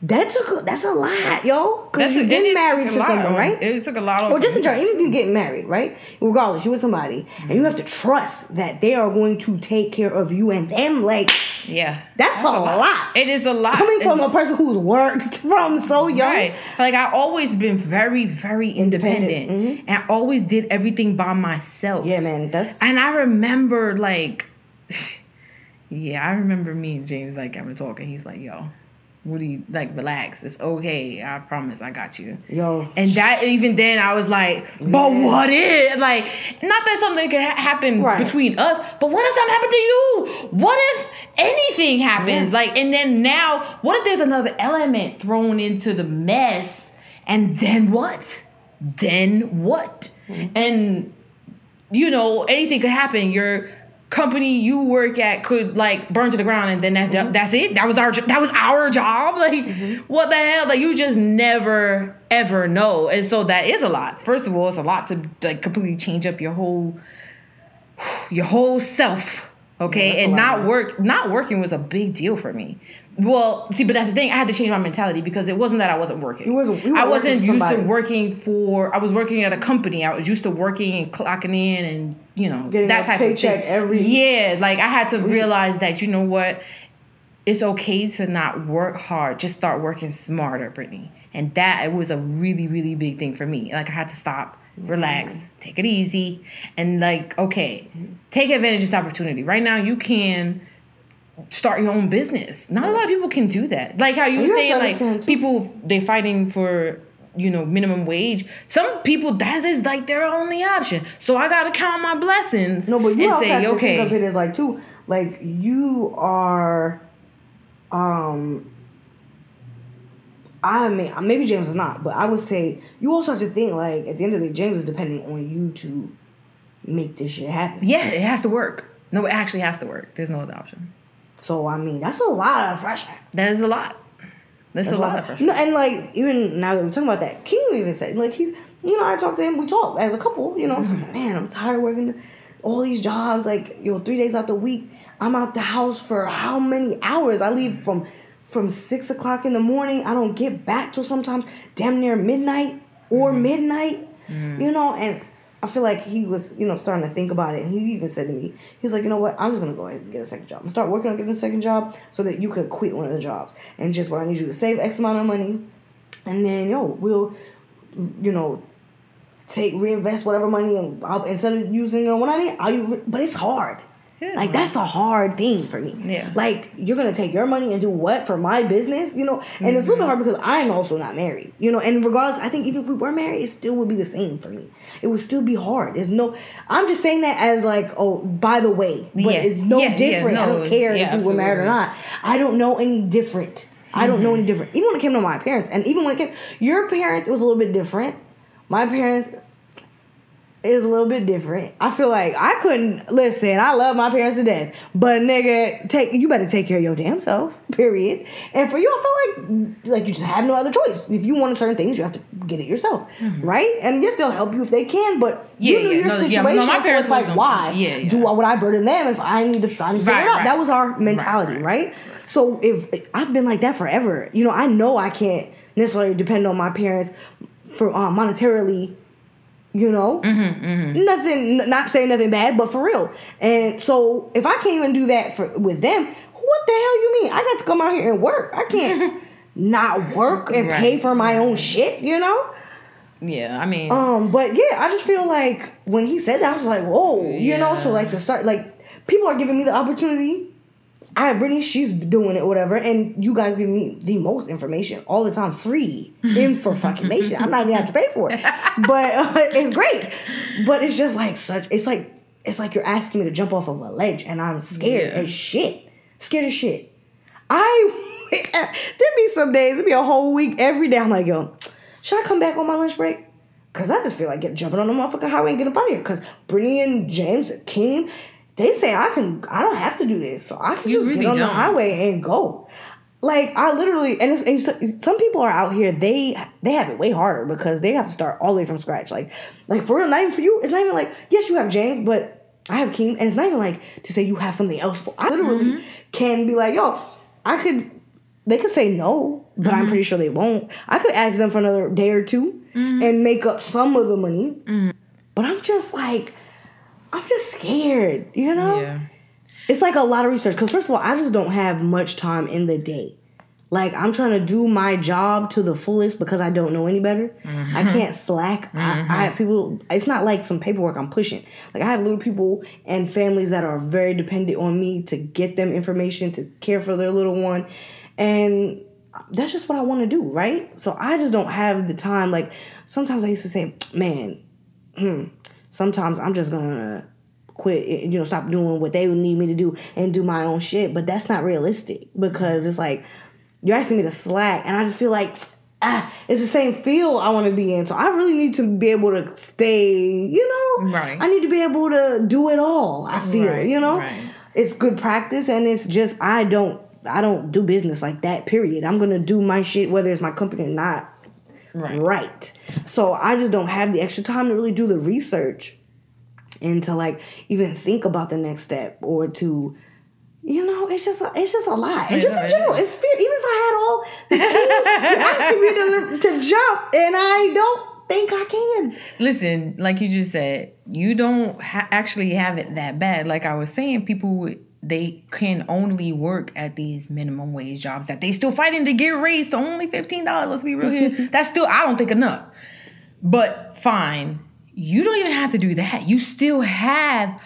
That took a, that's a lot, yo. Because you're getting married to someone, right? It took a lot of. Or just in general, even if you're getting married, right? Regardless, you with somebody, and you have to trust that they are going to take care of you and them. Like Yeah, that's, a, lot. It is a lot Coming from It's- a person who's worked *laughs* from so young. Right. Like I always been very, very independent, Independent, mm-hmm. and I always did everything by myself. Yeah, man. That's And I remember like, *sighs* yeah, I remember me and James like ever talking. He's like, "Yo, you like? Relax. It's okay. I promise. I got you." yo. And that even then I was like, but what if like not that something could ha- happen Right. between us, but what if something happened to you? What if anything happens? Like and then now, what if there's another element thrown into the mess? And then what? Then what? Mm-hmm. And you know, anything could happen. Your company you work at could like burn to the ground, and then that's that's it. That was our that was our job. *laughs* Like what the hell? Like you just never ever know, and so that is a lot. First of all, it's a lot to like completely change up your whole *sighs* your whole self. Okay, Yeah, and not work not working was a big deal for me. Well, see, but that's the thing. I had to change my mentality because it wasn't that I wasn't working. You were I wasn't used to working for. I was working at a company. I was used to working and clocking in and you know Getting that a type paycheck of thing. every- Yeah, like I had to realize that you know what, it's okay to not work hard. Just start working smarter, Brittany. And that it was a really really big thing for me. Like I had to stop, relax, take it easy, and like okay, take advantage of this opportunity. Right now, you can start your own business. Not a lot of people can do that. Like how you were to saying, like people they fighting for you know minimum wage. Some people that is like their only option. So I gotta count my blessings. No, but you also say have to okay. think of it as like too, like you are, um. I mean, maybe James is not, but I would say you also have to think like at the end of the day, James is depending on you to make this shit happen. Yeah, it has to work. No, it actually has to work. There's no other option. So I mean, that's a lot of pressure. That is a lot. That's, a lot of pressure. No, and like even now that we're talking about that, King even said like he, you know, I talked to him. We talked as a couple. You know, Mm-hmm. like, man, I'm tired of working all these jobs. Like, yo, three days out the week, I'm out the house for how many hours? I leave from from six o'clock in the morning. I don't get back till sometimes damn near midnight or Mm-hmm. midnight. You know, and I feel like he was, you know, starting to think about it. And he even said to me, he was like, you know what? I'm just gonna go ahead and get a second job. I'm start working on getting a second job so that you could quit one of the jobs. And just what I need you to save X amount of money, and then yo, we'll, you know, take reinvest whatever money and I'll, instead of using on what I need, I'll. But it's hard. Like that's a hard thing for me. Yeah. Like you're gonna take your money and do what for my business, you know? And it's a little bit mm-hmm. hard because I'm also not married, you know. And regardless, I think even if we were married, it still would be the same for me. It would still be hard. There's no. I'm just saying that as like, oh, by the way, but Yeah. it's no Yeah, yeah, different. I don't care if you were married or not. I don't know any different. I don't know any mm-hmm. different. Even when it came to my parents, and even when it came, your parents, it was a little bit different. My parents is a little bit different. I feel like I couldn't listen. I love my parents to death, but nigga, take you better take care of your damn self. *laughs* Period. And for you, I feel like like you just have no other choice. If you want certain things, you have to get it yourself, right? And yes, they'll help you if they can, but Mm-hmm. Yeah, you knew yeah, your no, yeah, situation. no, my parents it's like, why yeah, yeah. do I, would I burden them if I need to try to figure Right, it out? right. That was our mentality, right, right? So if I've been like that forever, you know, I know I can't necessarily depend on my parents for uh, monetarily you know? Mm-hmm, nothing not saying nothing bad but for real. And so if i can't even do that for with them what the hell you mean? I got to come out here and work. I can't *laughs* not work and Right, pay for my own shit you know? Yeah, I mean, um but yeah i just feel like when he said that i was like whoa you know? So like to start like people are giving me the opportunity I have Brittany, she's doing it, whatever, and you guys give me the most information all the time, free, in for fucking nation. I'm not even have to pay for it, *laughs* but uh, it's great. But it's just like such. It's like it's like you're asking me to jump off of a ledge, and I'm scared Yeah. as shit. Scared as shit. I *laughs* there be some days, there be a whole week every day. I'm like, yo, should I come back on my lunch break? Cause I just feel like get jumping on the motherfucking highway and get up out of here. Cause Brittany and James and Keem, they say I can, I don't have to do this, so I can You just really get on the don't. highway and go. Like I literally, and, it's, and so- some people are out here. They they have it way harder because they have to start all the way from scratch. Like like for real, not even for you. It's not even like yes, you have James, but I have Keem, and it's not even like to say you have something else. For I literally Mm-hmm. can be like, yo, I could they could say no, but I'm mm-hmm. pretty sure they won't. I could ask them for another day or 2 mm-hmm. and make up some of the money. Mm-hmm. But I'm just like, I'm just scared, you know? Yeah. It's like a lot of research. Because, first of all, I just don't have much time in the day. Like, I'm trying to do my job to the fullest because I don't know any better. I can't slack. I, I have people, it's not like some paperwork I'm pushing. Like, I have little people and families that are very dependent on me to get them information, to care for their little one. And that's just what I want to do, right? So I just don't have the time. Like, sometimes I used to say, man, hmm, sometimes I'm just gonna quit, you know, stop doing what they would need me to do and do my own shit. But that's not realistic because it's like you're asking me to slack, and I just feel like ah, it's the same field I want to be in. So I really need to be able to stay, you know, Right. I need to be able to do it all. I feel, Right, you know, right. it's good practice, and it's just I don't. I don't do business like that, period. I'm gonna do my shit whether it's my company or not Right. right. So I just don't have the extra time to really do the research and to like even think about the next step or to you know, it's just a, it's just a lot. And Yeah, just in general, it's fear. Even if I had all the *laughs* keys, you're asking me to, to jump, and I don't think I can. Listen, like you just said, you don't ha- actually have it that bad. Like I was saying, people they can only work at these minimum wage jobs that they still fighting to get raised to only fifteen dollars. Let's be real here. *laughs* That's still I don't think enough. But fine, you don't even have to do that. You still have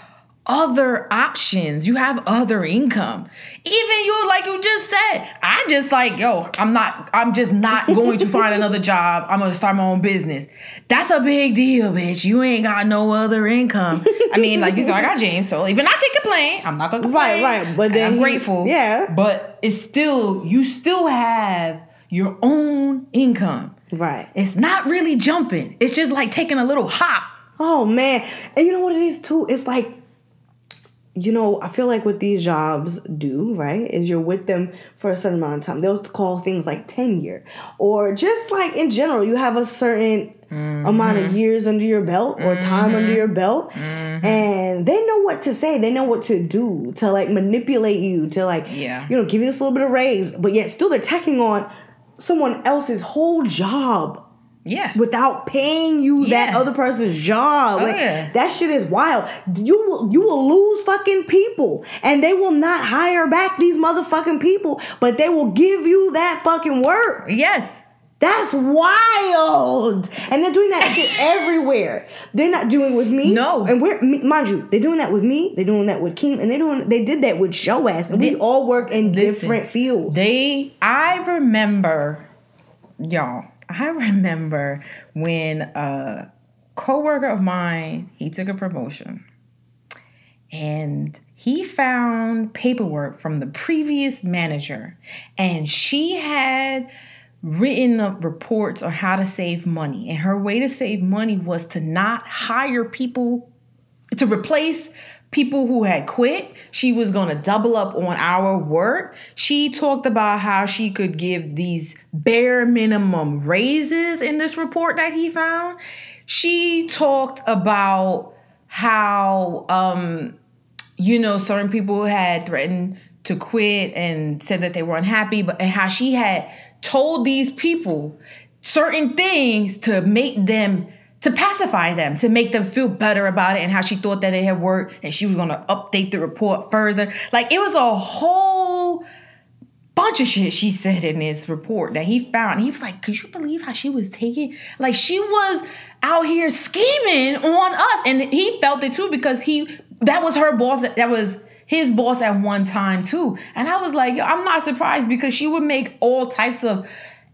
other options. You have other income. Even you, like you just said, I just like, yo, I'm not, I'm just not going to find another *laughs* job. I'm gonna start my own business. That's a big deal, bitch. You ain't got no other income. I mean, like you said, I got James, so even I can complain. I'm not gonna complain. right, right. but then I'm he- grateful. yeah. But it's still, you still have your own income. Right. It's not really jumping. It's just like taking a little hop. Oh man. And you know what it is too? It's like you know, I feel like what these jobs do, right, is you're with them for a certain amount of time. They'll call things like tenure. Or just like in general, you have a certain mm-hmm. amount of years under your belt or time under mm-hmm. your belt. Mm-hmm. And they know what to say. They know what to do to like manipulate you, to like, Yeah. you know, give you this little bit of raise. But yet still they're tacking on someone else's whole job Yeah. without paying you that other person's job. Oh, like yeah. that shit is wild. You will you will lose fucking people and they will not hire back these motherfucking people, but they will give you that fucking work. Yes. That's wild. And they're doing that shit *laughs* everywhere. They're not doing it with me. No. And we're me- mind you, they're doing that with me, they're doing that with Keem, and they're doing they did that with show ass. And we all work in Listen, different fields. They, I remember, y'all, I remember when a coworker of mine, he took a promotion and he found paperwork from the previous manager and she had written up reports on how to save money and her way to save money was to not hire people to replace people who had quit. She was going to double up on our work. She talked about how she could give these bare minimum raises in this report that he found. She talked about how um you know certain people had threatened to quit and said that they were unhappy but and how she had told these people certain things to make them to pacify them to make them feel better about it and how she thought that it had worked and she was going to update the report further like it was a whole bunch of shit she said in this report that he found. He was like, could you believe how she was taking like she was out here scheming on us. And he felt it too because he that was her boss that was his boss at one time too. And I was like, yo, I'm not surprised because she would make all types of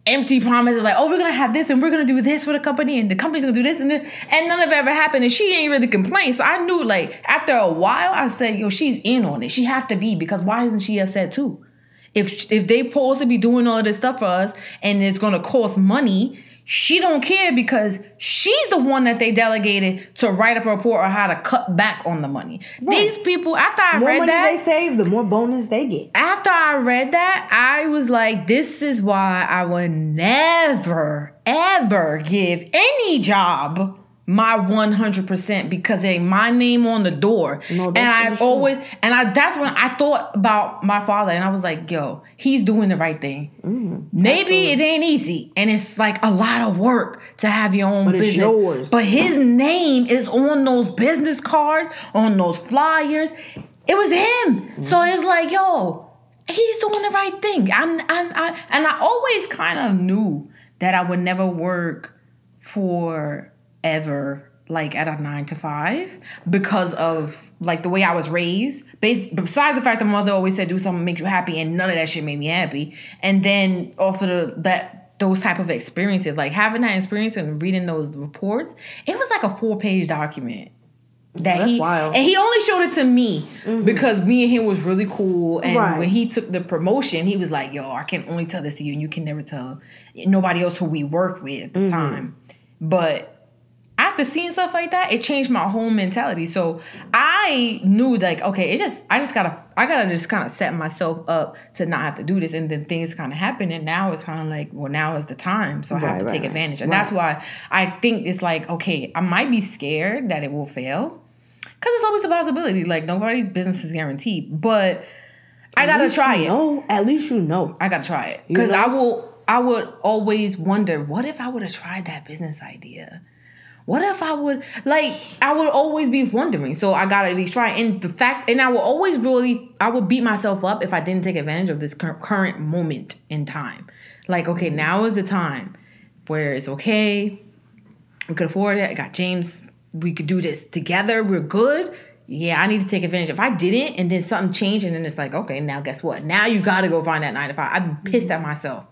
empty promises like, oh, we're gonna have this and we're gonna do this for the company and the company's gonna do this and this, and none of it ever happened and she ain't really complained. So I knew like after a while, I said, yo, she's in on it. She have to be because why isn't she upset too? If if they supposed to be doing all of this stuff for us and it's gonna cost money, she don't care because she's the one that they delegated to write up a report on how to cut back on the money. These people, after I The more read money that, they save, the more bonus they get. after I read that, I was like, this is why I would never, ever give any job my 100% because they my name on the door. No, and I that's true. always and I that's when I thought about my father and I was like, yo, he's doing the right thing. Mm-hmm. Maybe it ain't easy and it's like a lot of work to have your own But it's business. yours. But his name is on those business cards, on those flyers. It was him. So Mm-hmm. it's like, yo, he's doing the right thing. I'm, I'm, I, and I always kind of knew that I would never work for ever, like at a nine to five, because of like the way I was raised. Based, besides the fact that my mother always said, "Do something that makes you happy," and none of that shit made me happy. And then after the, that those type of experiences, like having that experience and reading those reports, it was like a four page document that That's he wild. and he only showed it to me mm-hmm. because me and him was really cool and Right. when he took the promotion he was like yo i can only tell this to you and you can never tell nobody else who we work with at the mm-hmm. time but after seeing stuff like that it changed my whole mentality so i knew like okay it just i just gotta i gotta just kind of set myself up to not have to do this and then things kind of happen and now it's kind of like well now is the time so i have to right, take right. advantage and Right. that's why i think it's like okay i might be scared that it will fail because it's always a possibility. Like nobody's business is guaranteed, but I gotta try it. No, at least you know. I gotta try it You because? I will. I would always wonder, what if I would have tried that business idea? What if I would like? I would always be wondering. So I gotta at least try. And the fact, and I will always really, I would beat myself up if I didn't take advantage of this cur- current moment in time. Like, okay, now is the time where it's okay. We could afford it. I got James. We could do this together. We're good. Yeah, I need to take advantage. If I didn't, and then something changed, and then it's like, okay, now guess what? Now you got to go find that nine to five. I've been pissed at myself.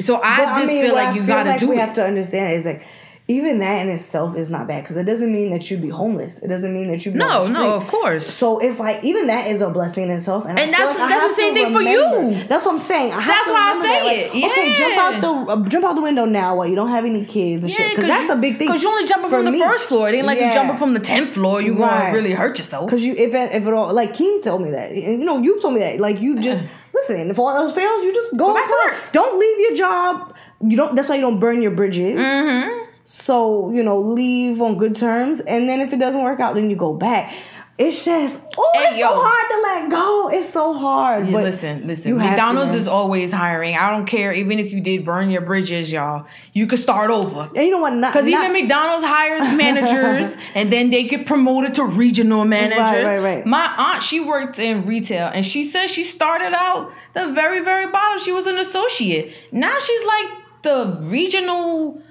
So I But just feel like I you got to like do we it. have to understand is like even that in itself is not bad because it doesn't mean that you'd be homeless. It doesn't mean that you'd be no, no, of course. So it's like even that is a blessing in itself, and, And that's- like that's the same thing for you. That's what I'm saying. I That's why I remember say that, like, it. Okay, jump out the uh, jump out the window now while you don't have any kids and Yeah, shit, because that's a big thing. Because you only jumping from the first floor. It ain't like Yeah. you jumping from the tenth floor. You Right. gonna really hurt yourself. Because you, if it, if it all, like King told me that, and you know, you've told me that, like you just *clears throat* listen. If all else fails, you just go, Go back to work. Don't leave your job. You don't. That's why you don't burn your bridges. Mm-hmm. So you know, leave on good terms, and then if it doesn't work out, then you go back. It's just, oh, Hey, it's yo. so hard to let go. It's so hard. Yeah, but listen, listen. to, McDonald's is always hiring. I don't care. Even if you did burn your bridges, y'all, you could start over. and you know what? Not Because even McDonald's hires *laughs* managers and then they get promoted to regional manager. Right, right, right. My aunt, she worked in retail and she said she started out the very, very bottom. She was an associate. Now she's like the regional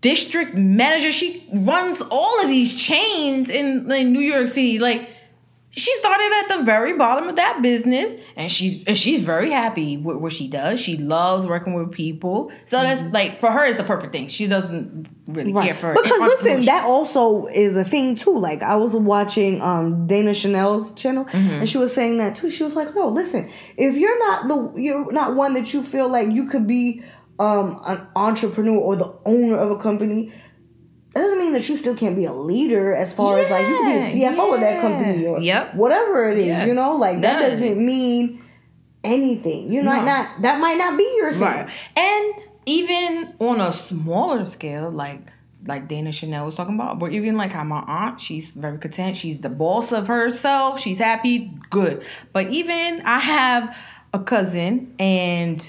district manager. She runs all of these chains in, in New York City. Like she started at the very bottom of that business and she's and she's very happy with what she does. She loves working with people. So that's like for her it's the perfect thing. She doesn't really care for because listen, that also is a thing too. Like I was watching um Dana Chanel's channel, Mm-hmm. and she was saying that too. She was like, "No, listen, if you're not the you're not one that you feel like you could be um an entrepreneur or the owner of a company." That doesn't mean that you still can't be a leader as far as like you can be the Yeah, CFO of that company or Yep. whatever it is, Yeah. you know? Like that No. doesn't mean anything. You might No. not that might not be your thing. Right. And even on a smaller scale, like like Dana Chanel was talking about, but even like how my aunt, she's very content. She's the boss of herself. She's happy, good. But even I have a cousin and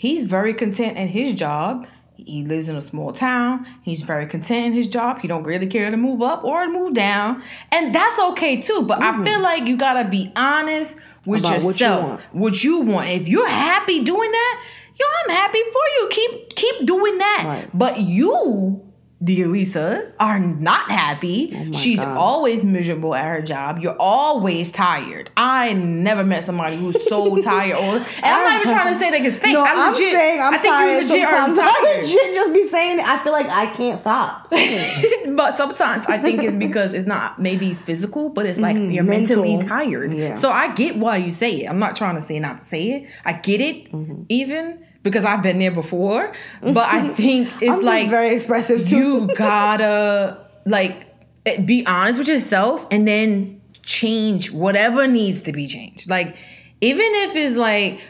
he's very content in his job. He lives in a small town. He's very content in his job. He don't really care to move up or move down, and that's okay too. But I mm-hmm. feel like you gotta be honest with About what you yourself. What you want. If you're happy doing that, yo, I'm happy for you. Keep keep doing that. Right. But you, dear Lisa, are not happy. Oh She's God. always miserable at her job. You're always tired. I never met somebody who's so *laughs* tired. All, and I'm not even trying to say that it's fake. No, I'm, I'm, legit, saying I'm I think tired you legit sometimes. are *laughs* I tired. legit just be saying it. I feel like I can't stop. *laughs* but sometimes I think it's because it's not maybe physical, but it's like you're mental. mentally tired. Yeah. So I get why you say it. I'm not trying to say not to say it. I get it, Mm-hmm. even because I've been there before. But I *laughs* think it's I'm like very expressive too. you gotta like eh, be honest with yourself and then change whatever needs to be changed. Like even if it's like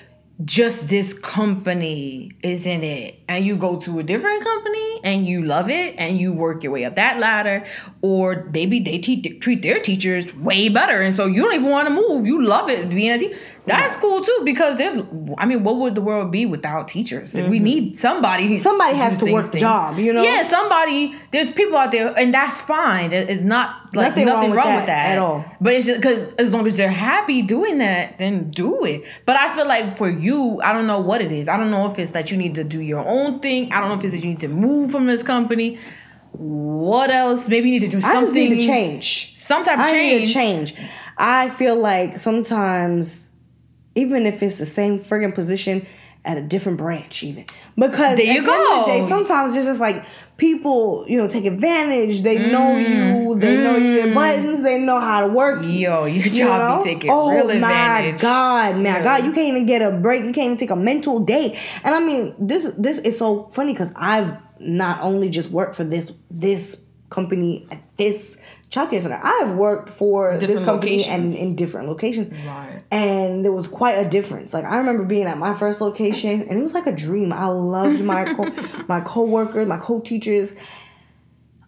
just this company is in it and you go to a different company and you love it and you work your way up that ladder or maybe they te- treat their teachers way better and so you don't even want to move you love it being a teacher that's cool too because there's i mean what would the world be without teachers we need somebody Mm-hmm. Somebody has to work the job, you know? yeah somebody there's people out there and that's fine it's not like Nothing nothing, wrong wrong, with with, that that at all. but it's just because as long as they're happy doing that, then do it. But I feel like for you, I don't know what it is. I don't know if it's that you need to do your own thing. I don't know if it's that you need to move from this company. What else? Maybe you need to do I something. just need to change. Some type of I need a change. change. I feel like sometimes, even if it's the same friggin' position at a different branch, even because There you at the end of the day, sometimes it's just like people, you know, take advantage. They know mm-hmm. you. They know your mm-hmm. buttons. They know how to work. Yo, your you job know? be taking oh real my god, my Yeah. god, you can't even get a break. You can't even take a mental day. And I mean, this this is so funny because I've not only just worked for this this company at this childcare center. I've worked for this Different company and in different locations. Right. And there was quite a difference. Like I remember being at my first location and it was like a dream. I loved my co- *laughs* my coworkers, my co-teachers.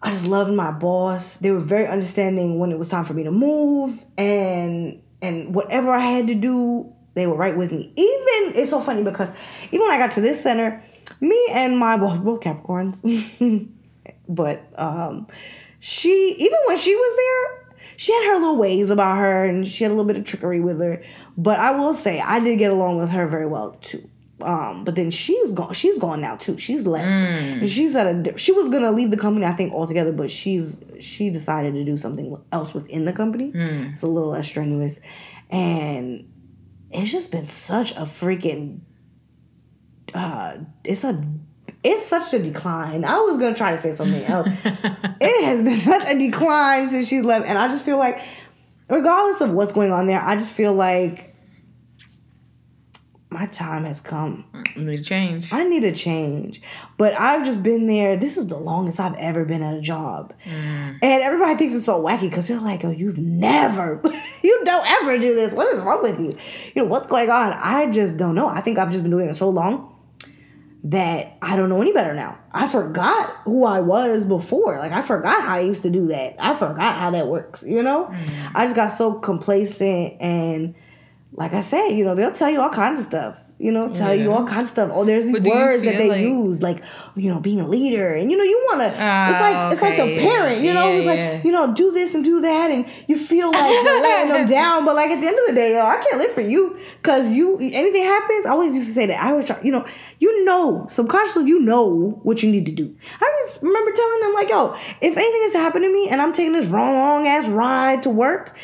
I just loved my boss. They were very understanding when it was time for me to move and and whatever I had to do, they were right with me. Even it's so funny because even when I got to this center, me and my boss, both Capricorns, *laughs* but um she even when she was there, she had her little ways about her and she had a little bit of trickery with her. But I will say I did get along with her very well too. Um, but then she's gone. She's gone now too. She's left. And She's at a. She was gonna leave the company, I think, altogether. But she's she decided to do something else within the company. It's a little less strenuous, and it's just been such a freaking. Uh, it's a. It's such a decline. I was gonna try to say something else. it has been *laughs* such a decline since she's left, and I just feel like, regardless of what's going on there, I just feel like my time has come. You need to change. I need a change. But I've just been there. This is the longest I've ever been at a job. Mm. And everybody thinks it's so wacky because they're like, oh, you've never, *laughs* you don't ever do this. What is wrong with you? You know, what's going on? I just don't know. I think I've just been doing it so long that I don't know any better now. I forgot who I was before. Like, I forgot how I used to do that. I forgot how that works, you know? Mm. I just got so complacent and like I said, you know, they'll tell you all kinds of stuff. You know, tell you all kinds of stuff. Oh, there's these words that they like- use, like you know, being a leader, and you know, you want to. it's Ah, like it's like the parent, you know, yeah, it's like you know, do this and do that, and you feel like you're *laughs* letting them down. But like at the end of the day, yo, I can't live for you because you. Anything happens, I always used to say that. I always try, you know, you know, subconsciously, you know what you need to do. I just remember telling them like, yo, if anything is to happen to me, and I'm taking this wrong, long ass ride to work,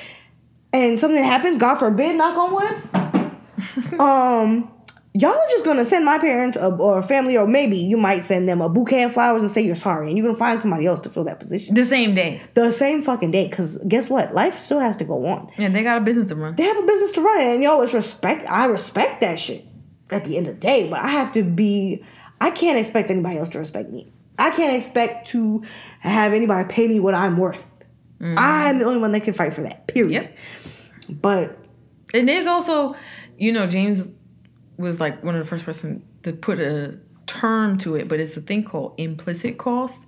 and something happens, God forbid, knock on wood, *laughs* um, y'all are just gonna send my parents a, or a family, or maybe you might send them a bouquet of flowers and say you're sorry, and you're gonna find somebody else to fill that position The same day. the same fucking day. Cause guess what, life still has to go on. Yeah, they got a business to run. They have a business to run, and yo, it's respect. I respect that shit at the end of the day, but I have to be. I can't expect anybody else to respect me. I can't expect to have anybody pay me what I'm worth. Mm-hmm. I'm the only one that can fight for that. Period. Yep. But And there's also, you know, James was like one of the first person to put a term to it, but it's a thing called implicit cost,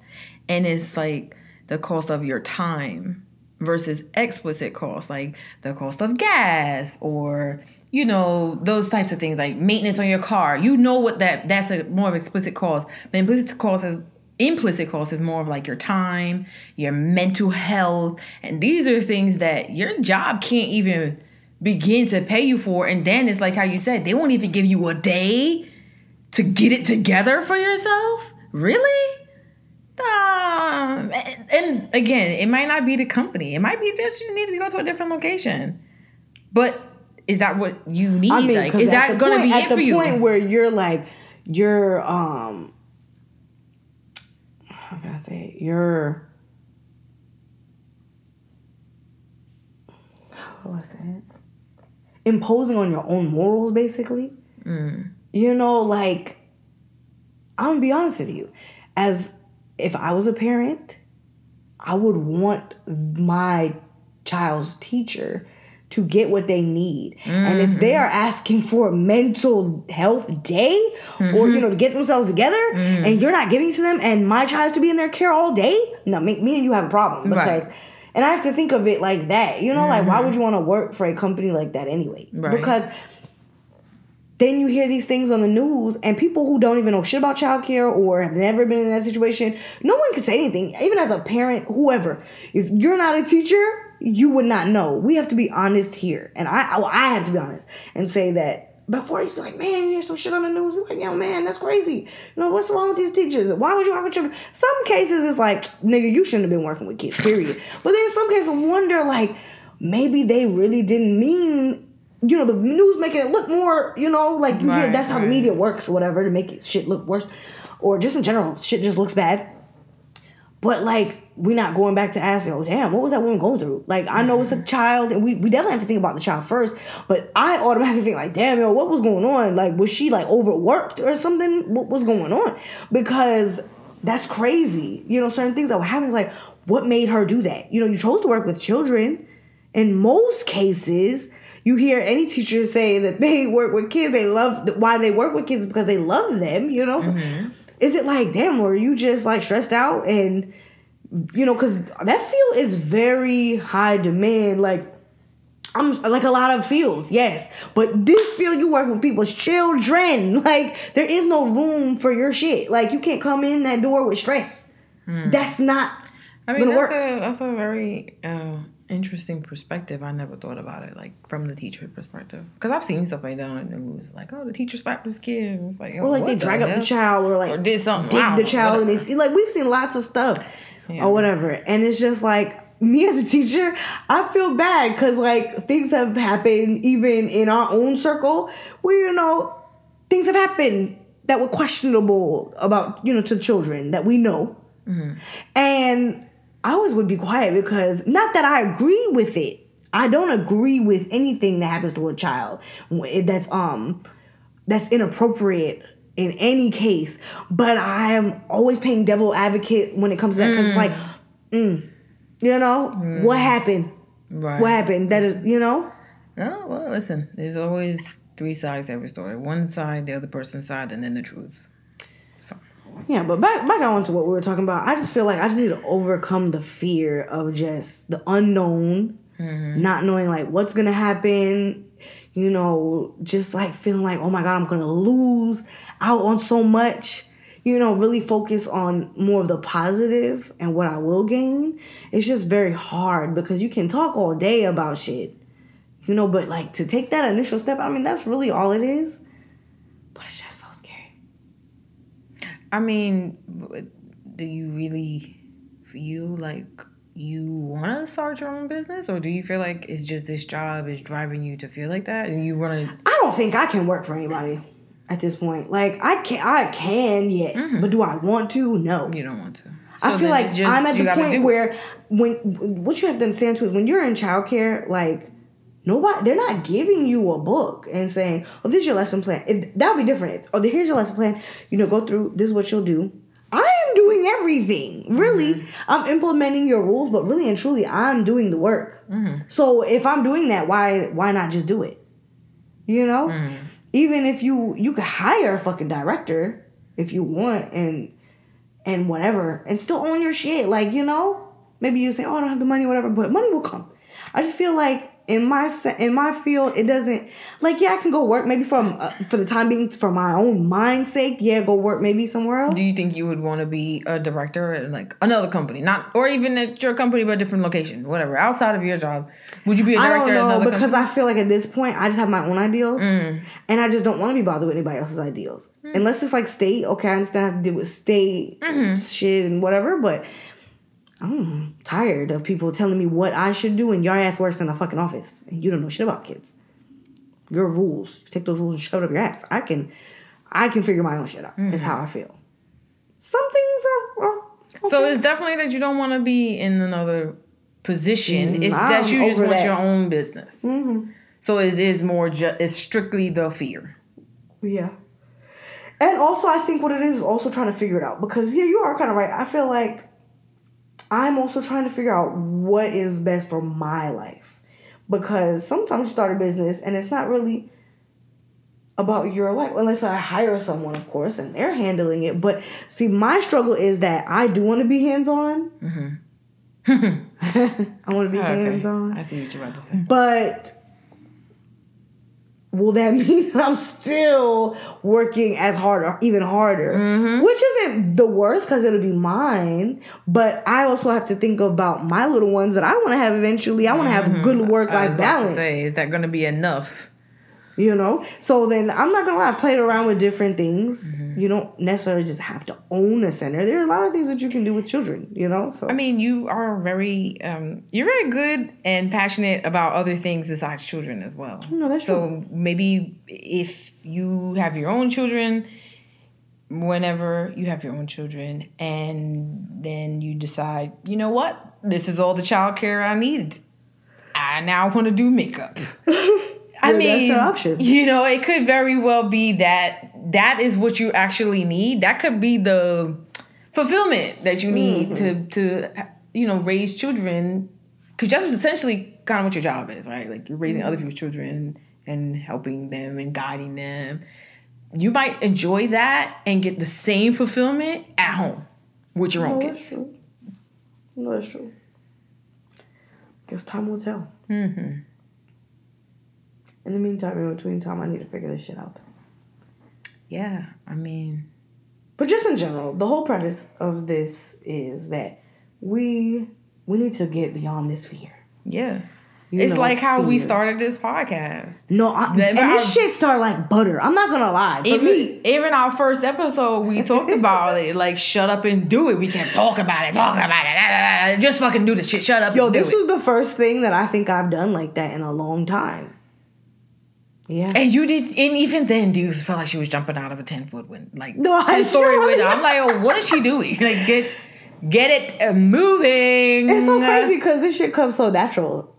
and it's like the cost of your time versus explicit cost, like the cost of gas or you know those types of things like maintenance on your car. You know what that that's a more of explicit cost, but implicit cost is implicit cost is more of like your time, your mental health, and these are things that your job can't even begin to pay you for. And then it's like how you said, they won't even give you a day to get it together for yourself. Really? Um, and, again, it might not be the company. It might be just you need to go to a different location. But is that what you need? I mean, like, is that going to be at it the for you? point where you're like, you're um, how can I say it? You're. How do I say it? Imposing on your own morals, basically. Mm. You know, like I'm gonna be honest with you. As if I was a parent, I would want my child's teacher to get what they need. And if they mm-hmm. are asking for a mental health day or you mm-hmm. know to get themselves together mm. and you're not giving to them and my child has to be in their care all day, no, me, me and you have a problem because Right. And I have to think of it like that. You know, like why would mm-hmm. you want to work for a company like that anyway? Right. Because then you hear these things on the news and people who don't even know shit about childcare or have never been in that situation, no one can say anything. Even as a parent, whoever, if you're not a teacher, you would not know. We have to be honest here. And I I have to be honest and say that before they used to be like, man, you hear some shit on the news. You're like, yo, man, that's crazy. You know, what's wrong with these teachers? Why would you have a children? Some cases it's like, nigga, you shouldn't have been working with kids, period. But then in some cases, I wonder, like, maybe they really didn't mean you know, the news making it look more, you know, like Right, that's how the media works or whatever to make it shit look worse. Or just in general, shit just looks bad. But like we're not going back to asking, oh damn, what was that woman going through? Like I know it's a mm-hmm. child and we, we definitely have to think about the child first, but I automatically think like, damn, yo, what was going on? Like was she like overworked or something? What was going on? Because that's crazy. You know, certain things that were happening, like what made her do that? You know, you chose to work with children. In most cases, you hear any teacher say that they work with kids, they love why they work with kids because they love them, you know? So mm-hmm. Is it like, damn, were you just like stressed out and you know, because that field is very high demand. Like, I'm like a lot of fields, yes, but this field you work with people's children. *laughs* Like, there is no room for your shit. Like, you can't come in that door with stress. That's not I mean, gonna that's work. a, that's a very uh, interesting perspective. I never thought about it, like from the teacher perspective. Because I've seen stuff like that on the news, like, oh, the teacher slapped his kid. It's like, or like they drag up the child or like Or did something. dig I the child and they like we've seen lots of stuff Yeah. or whatever and it's just like me as a teacher i feel bad because like things have happened even in our own circle where you know things have happened that were questionable about you know to children that we know mm-hmm. and i always would be quiet because not that i agree with it i don't agree with anything that happens to a child that's um that's inappropriate in any case. But I am always playing devil advocate when it comes to that because it's like, mm, you know, what happened? Right. What happened? That is, you know, Oh, well, listen, there's always three sides to every story one side, the other person's side, and then the truth. Yeah. But back back on to what we were talking about. I just feel like I just need to overcome the fear of just the unknown, mm-hmm. not knowing like what's gonna happen. You know, just like feeling like, oh my god, I'm gonna lose out on so much. You know, really focus on more of the positive and what I will gain. It's just very hard because you can talk all day about shit, you know, but like to take that initial step, I mean, that's really all it is. But it's just so scary. I mean, do you really feel like you want to start your own business, or do you feel like it's just this job is driving you to feel like that, and you want to? I don't think I can work for anybody at this point. Like I can, I can, yes, mm-hmm. but do I want to? No. You don't want to. I feel like just- I'm at the point where when what you have to understand too is when you're in childcare, like nobody they're not giving you a book and saying, "Oh, this is your lesson plan." If that would be different. Oh, here's your lesson plan. You know, go through. This is what you'll do. I am doing everything. Really, Mm-hmm. I'm implementing your rules, but really and truly, I'm doing the work. Mm-hmm. So if I'm doing that, why why not just do it? You know, Mm-hmm. even if you you could hire a fucking director if you want and and whatever and still own your shit. Like you know, maybe you say, oh, I don't have the money, whatever, but money will come. I just feel like in my in my field, it doesn't like yeah, I can go work maybe from uh, for the time being for my own mind's sake. Yeah, go work maybe somewhere else. Do you think you would want to be a director at like another company, not or even at your company but a different location, whatever, outside of your job? Would you be a I director don't at know because company? I feel like at this point I just have my own ideals, Mm. and I just don't want to be bothered with anybody else's ideals. Unless it's like state, okay, I understand I have to deal with state Mm-hmm. shit and whatever, but I'm tired of people telling me what I should do, and your ass works in a fucking office, and you don't know shit about kids. Your rules, take those rules and shove it up your ass. I can, I can figure my own shit out. Is how I feel. Some things are. are So it's definitely that you don't want to be in another position. It's Mm, that I'm you just want that. your own business. Mm-hmm. So it is more. Ju- it's strictly the fear. Yeah. And also, I think what it is is also trying to figure it out because yeah, you are kind of right. I feel like I'm also trying to figure out what is best for my life, because sometimes you start a business and it's not really about your life unless I hire someone, of course, and they're handling it. But see, my struggle is that I do want to be hands on. Mm-hmm. *laughs* I want to be hands on. I see what you're about to say. But will that *laughs* mean I'm still working as hard or even harder? Mm-hmm. Which isn't the worst because it'll be mine. But I also have to think about my little ones that I want to have eventually. I want to have good work Mm-hmm. Life balance. say, is that going to be enough? You know? So then I'm not gonna lie, I've played around with different things. Mm-hmm. You don't necessarily just have to own a center. There are a lot of things that you can do with children, you know? So I mean, you are very, um, you're very good and passionate about other things besides children as well. No, that's so maybe if you have your own children, whenever you have your own children, and then you decide, you know what, this is all the childcare I need. I now want to do makeup. *laughs* I Yeah, that's mean, an option. *laughs* you know, it could very well be that that is what you actually need. That could be the fulfillment that you need Mm-hmm. to to you know raise children because that's essentially kind of what your job is, right? Like you're raising Mm-hmm. other people's children and helping them and guiding them. You might enjoy that and get the same fulfillment at home with your own no, that's kids. true. No, that's true. Guess time will tell. Mm-hmm. In the meantime, in between time, I need to figure this shit out. Yeah, I mean, But just in general, the whole premise of this is that we we need to get beyond this fear. yeah. You it's know, like how we started this podcast. No, I, and this shit started like butter. I'm not gonna lie. For even, me, even our first episode, we talked about it. Like, shut up and do it. We can't talk about it, talking about it. Just fucking do the shit. Shut up. yo, and do this was the first thing that I think I've done like that in a long time. Yeah. and you did, and even then, dudes felt like she was jumping out of a ten foot window. Like No, I the story sure- window. I'm like, oh, what is she doing? Like, get get it uh, moving. It's so crazy because this shit comes so natural.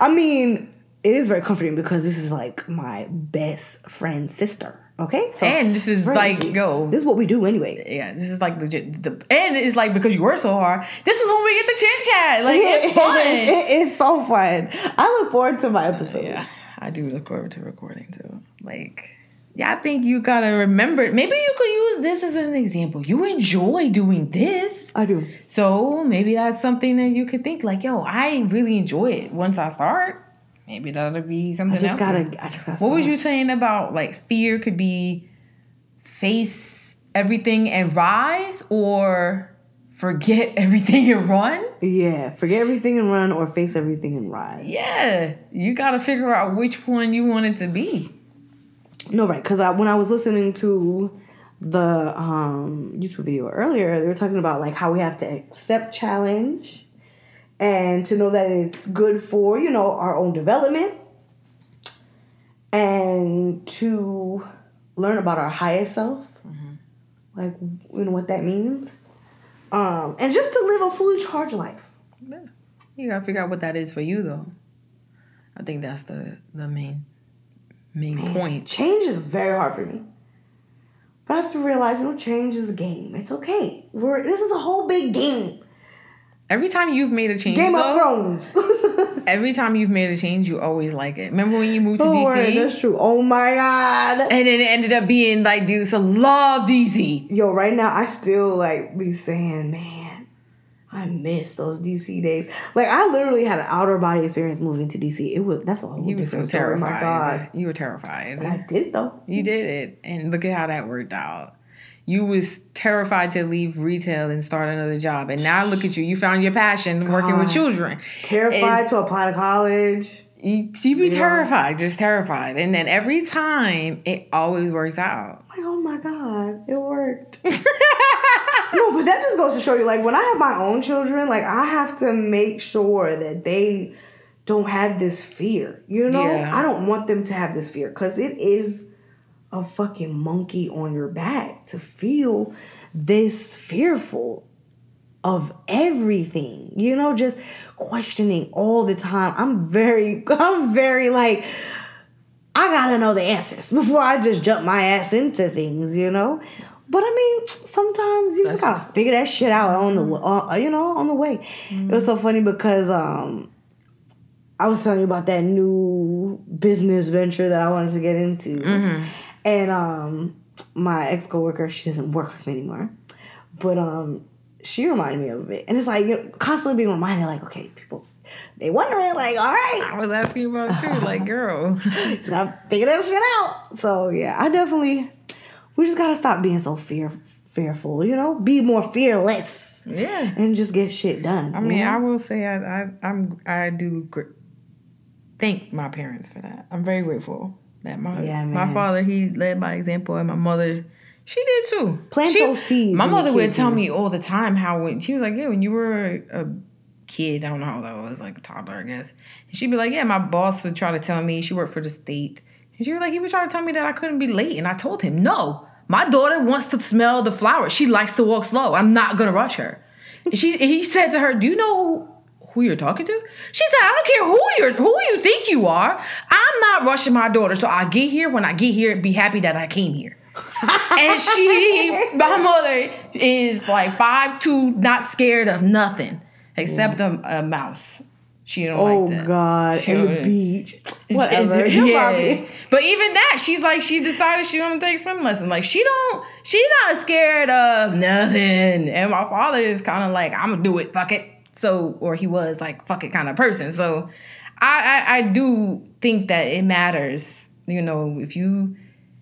I mean, it is very comforting because this is like my best friend's sister. Okay, so And this is like, easy. yo, this is what we do anyway. yeah, this is like legit. The, and it's like because you work so hard, this is when we get the chit chat. Like it's *laughs* fun. it is so fun. I look forward to my episode. Yeah, I do look forward to recording too. Like, yeah, I think you gotta remember. Maybe you could use this as an example. You enjoy doing this, I do. so maybe that's something that you could think like, yo, I really enjoy it. Once I start, maybe that'll be something. I just gotta. I just gotta. What was you saying about like fear could be face everything and rise, or forget *laughs* everything and run? Yeah, forget everything and run, or face everything and rise. Yeah, you got to figure out which one you want it to be. No, right? Because I, when I was listening to the um, YouTube video earlier, they were talking about like how we have to accept challenge and to know that it's good for you know our own development and to learn about our highest self, like you know what that means, um, and just to live a fully charged life. Yeah. You gotta figure out what that is for you, though. I think that's the the main main point. Change is very hard for me. But I have to realize, you know, change is a game. It's okay. We're, this is a whole big game. Every time you've made a change, Game of Thrones. *laughs* every time you've made a change, you always like it. Remember when you moved to Don't worry, DC, that's true. Oh my god. and then it ended up being like, dude, so love DC. Yo, right now I still like be saying, man, I miss those DC days. Like I literally had an outer body experience moving to DC. It was that's a whole You were so different story. Oh my god. You were terrified. But I did though. You did it, and look at how that worked out. You was terrified to leave retail and start another job, and now look at you. You found your passion working with children. Terrified to apply to college. You, you be Yeah. terrified, just terrified, and then every time it always works out. Like, oh my god, it worked. *laughs* *laughs* no, but that just goes to show you, like, when I have my own children, like, I have to make sure that they don't have this fear. You know, Yeah. I don't want them to have this fear because it is a fucking monkey on your back to feel this fearful of everything. You know, just questioning all the time. I'm very, *laughs* I'm very like. I gotta know the answers before I just jump my ass into things, you know. But I mean, sometimes you just gotta figure that shit out on the, uh, you know, on the way. It was so funny because um, I was telling you about that new business venture that I wanted to get into, Mm-hmm. And um, my ex coworker, she doesn't work with me anymore, but um, she reminded me of it, and it's like you know, constantly being reminded, like, okay, people, they wondering, like, all right, I was asking about too. Like, girl. *laughs* just gotta figure this shit out. So yeah, I definitely, we just gotta stop being so fear fearful, you know, be more fearless yeah. and just get shit done. I mean, I will say I, I I'm I do gr- thank my parents for that. I'm very grateful that my Yeah, my father he led by example and my mother she did too. Plant She- those seeds My mother would tell me all the time how when she was like, yeah, when you were a kid, I don't know how that was, like a toddler, I guess. And she'd be like, yeah, my boss would try to tell me she worked for the state, and she was like, he would try to tell me that I couldn't be late, and I told him no. My daughter wants to smell the flowers. She likes to walk slow. I'm not gonna rush her. And she, he said to her, "Do you know who you're talking to?" She said, "I don't care who you're, who you think you are. I'm not rushing my daughter. So I get here. When I get here, be happy that I came here." *laughs* and she, my mother is like five two, not scared of nothing except a, a uh, mouse. She don't oh like that. God, She and the beach, *laughs* whatever. *laughs* Yeah. But even that, she's like, she decided she want to take swim lesson. Like she don't, she's not scared of nothing. And my father is kind of like, I'm gonna do it, fuck it. So, or he was like, fuck it kind of person. So, I, I I do think that it matters. You know, if you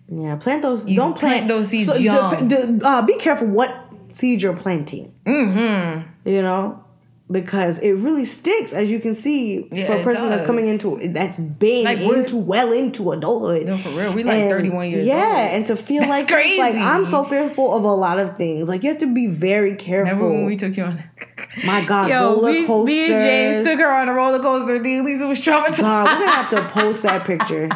Yeah, plant those. don't plant plant, those seeds d- young. d- uh, be careful what seeds you're planting. mm-hmm. You know, because it really sticks, as you can see, Yeah, for a person that's coming into that's been Like, into well into adulthood. No, for real. We like And, 31 years yeah, old. and to feel That's like this, like crazy. I'm so fearful of a lot of things. Like you have to be very careful. Remember when we took you on? *laughs* My God, Yo, roller we, coasters. me and James took her on a roller coaster. The Lisa was traumatized. God, we're gonna have to *laughs* post that picture.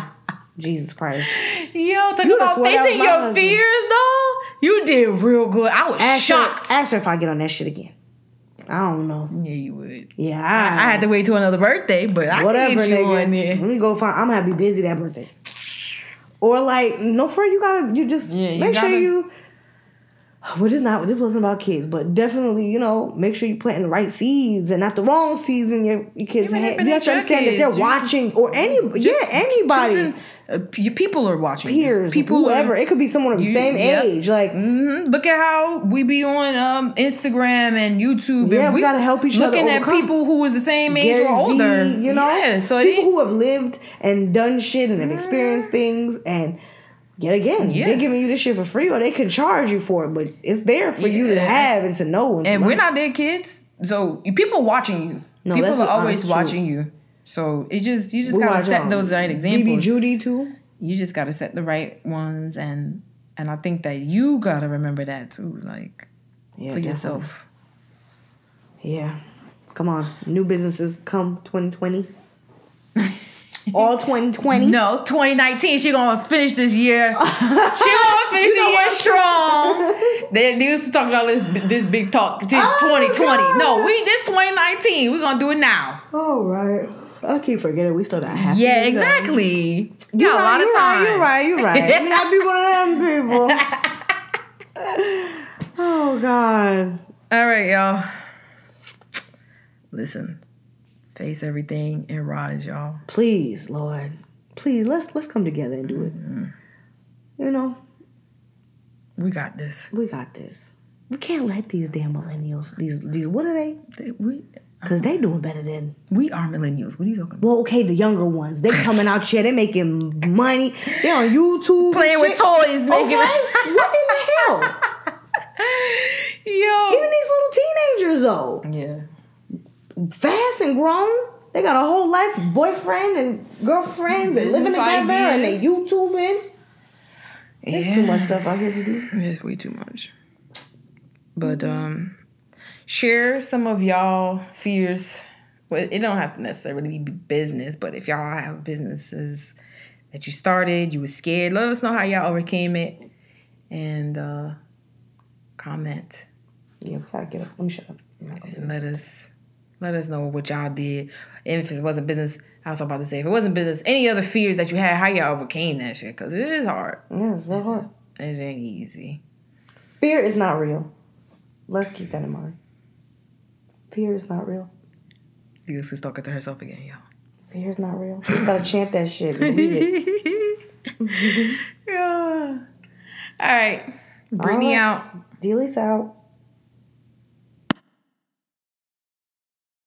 Jesus Christ. Yo, talk You'd about swore that was facing your husband. fears though. You did real good. I was Ask shocked. her, ask her if I get on that shit again. I don't know. yeah, you would. Yeah, I, I had to wait till another birthday, but I whatever, can get you nigga. on there. Let me go find. I'm gonna be busy that birthday. Or like, no, for you gotta you just Yeah, you make sure gotta- you. Well, this not this wasn't about kids, but definitely you know make sure you planting the right seeds and not the wrong seeds in your, your kids' head. You have to understand that they're watching or any yeah anybody children, uh, people are watching. peers people whoever Are, it could be someone of the same yep. age like Mhm. Look at how we be on um, Instagram and YouTube. Yeah, and we gotta help each other Looking at people who is the same age Gary or older. Vee, you know, yeah, so people who have lived and done shit and have experienced things and yet again, Yeah. they're giving you this shit for free or they can charge you for it, but it's there for you to have and to know. And, and we're not their kids, so people watching you. No, people are always truth. watching you. So it just you just gotta set those right examples. Judy too. you just gotta set the right ones, and and I think that you gotta remember that too, like Yeah, for definitely. yourself. Yeah, come on, new businesses come 2020. *laughs* All 2020. No, 2019. She gonna finish this year. She gonna *laughs* finish the year strong. *laughs* They, they used to talk about this this big talk. to Oh, 2020. No, we this 2019. We gonna do it now. All right. I keep forgetting we still got half. Yeah, the year to go. exactly. You You're a lot right, of time. right, you're right, you're right. *laughs* Let me not be one of them people. *laughs* oh God. All right, y'all. Listen, face everything and rise, y'all. Please, Lord. Please let's let's come together and do it. Mm-hmm. You know, We got this. we got this. We can't let these damn millennials, these these what are they? They- we Because they doing better than we are millennials. What are you talking about? well, okay, the younger ones. They coming out here, they making money. They on YouTube. Playing with toys, making Okay, what in the hell? *laughs* Yo. Even these little teenagers though. Yeah. fast and grown. They got a whole life, boyfriend and girlfriends, and living together, and they ideas. YouTubing. There's too much stuff out here to do. It's way too much. But um share some of y'all fears. Well, it don't have to necessarily be business, but if y'all have businesses that you started, you were scared, let us know how y'all overcame it. And uh comment. Yeah, we gotta get up. Let me shut up. I'm not gonna do And let us let us know what y'all did. And if it wasn't business, I was about to say if it wasn't business, any other fears that you had, how y'all overcame that shit. Cause it is hard. Yeah, it's real hard. It ain't easy. Fear is not real. Let's keep that in mind. Fear is not real. Is talking to herself again, y'all. Fear is not real. You just gotta chant that shit. it. *laughs* yeah. All right. All right. out. Dealey's out.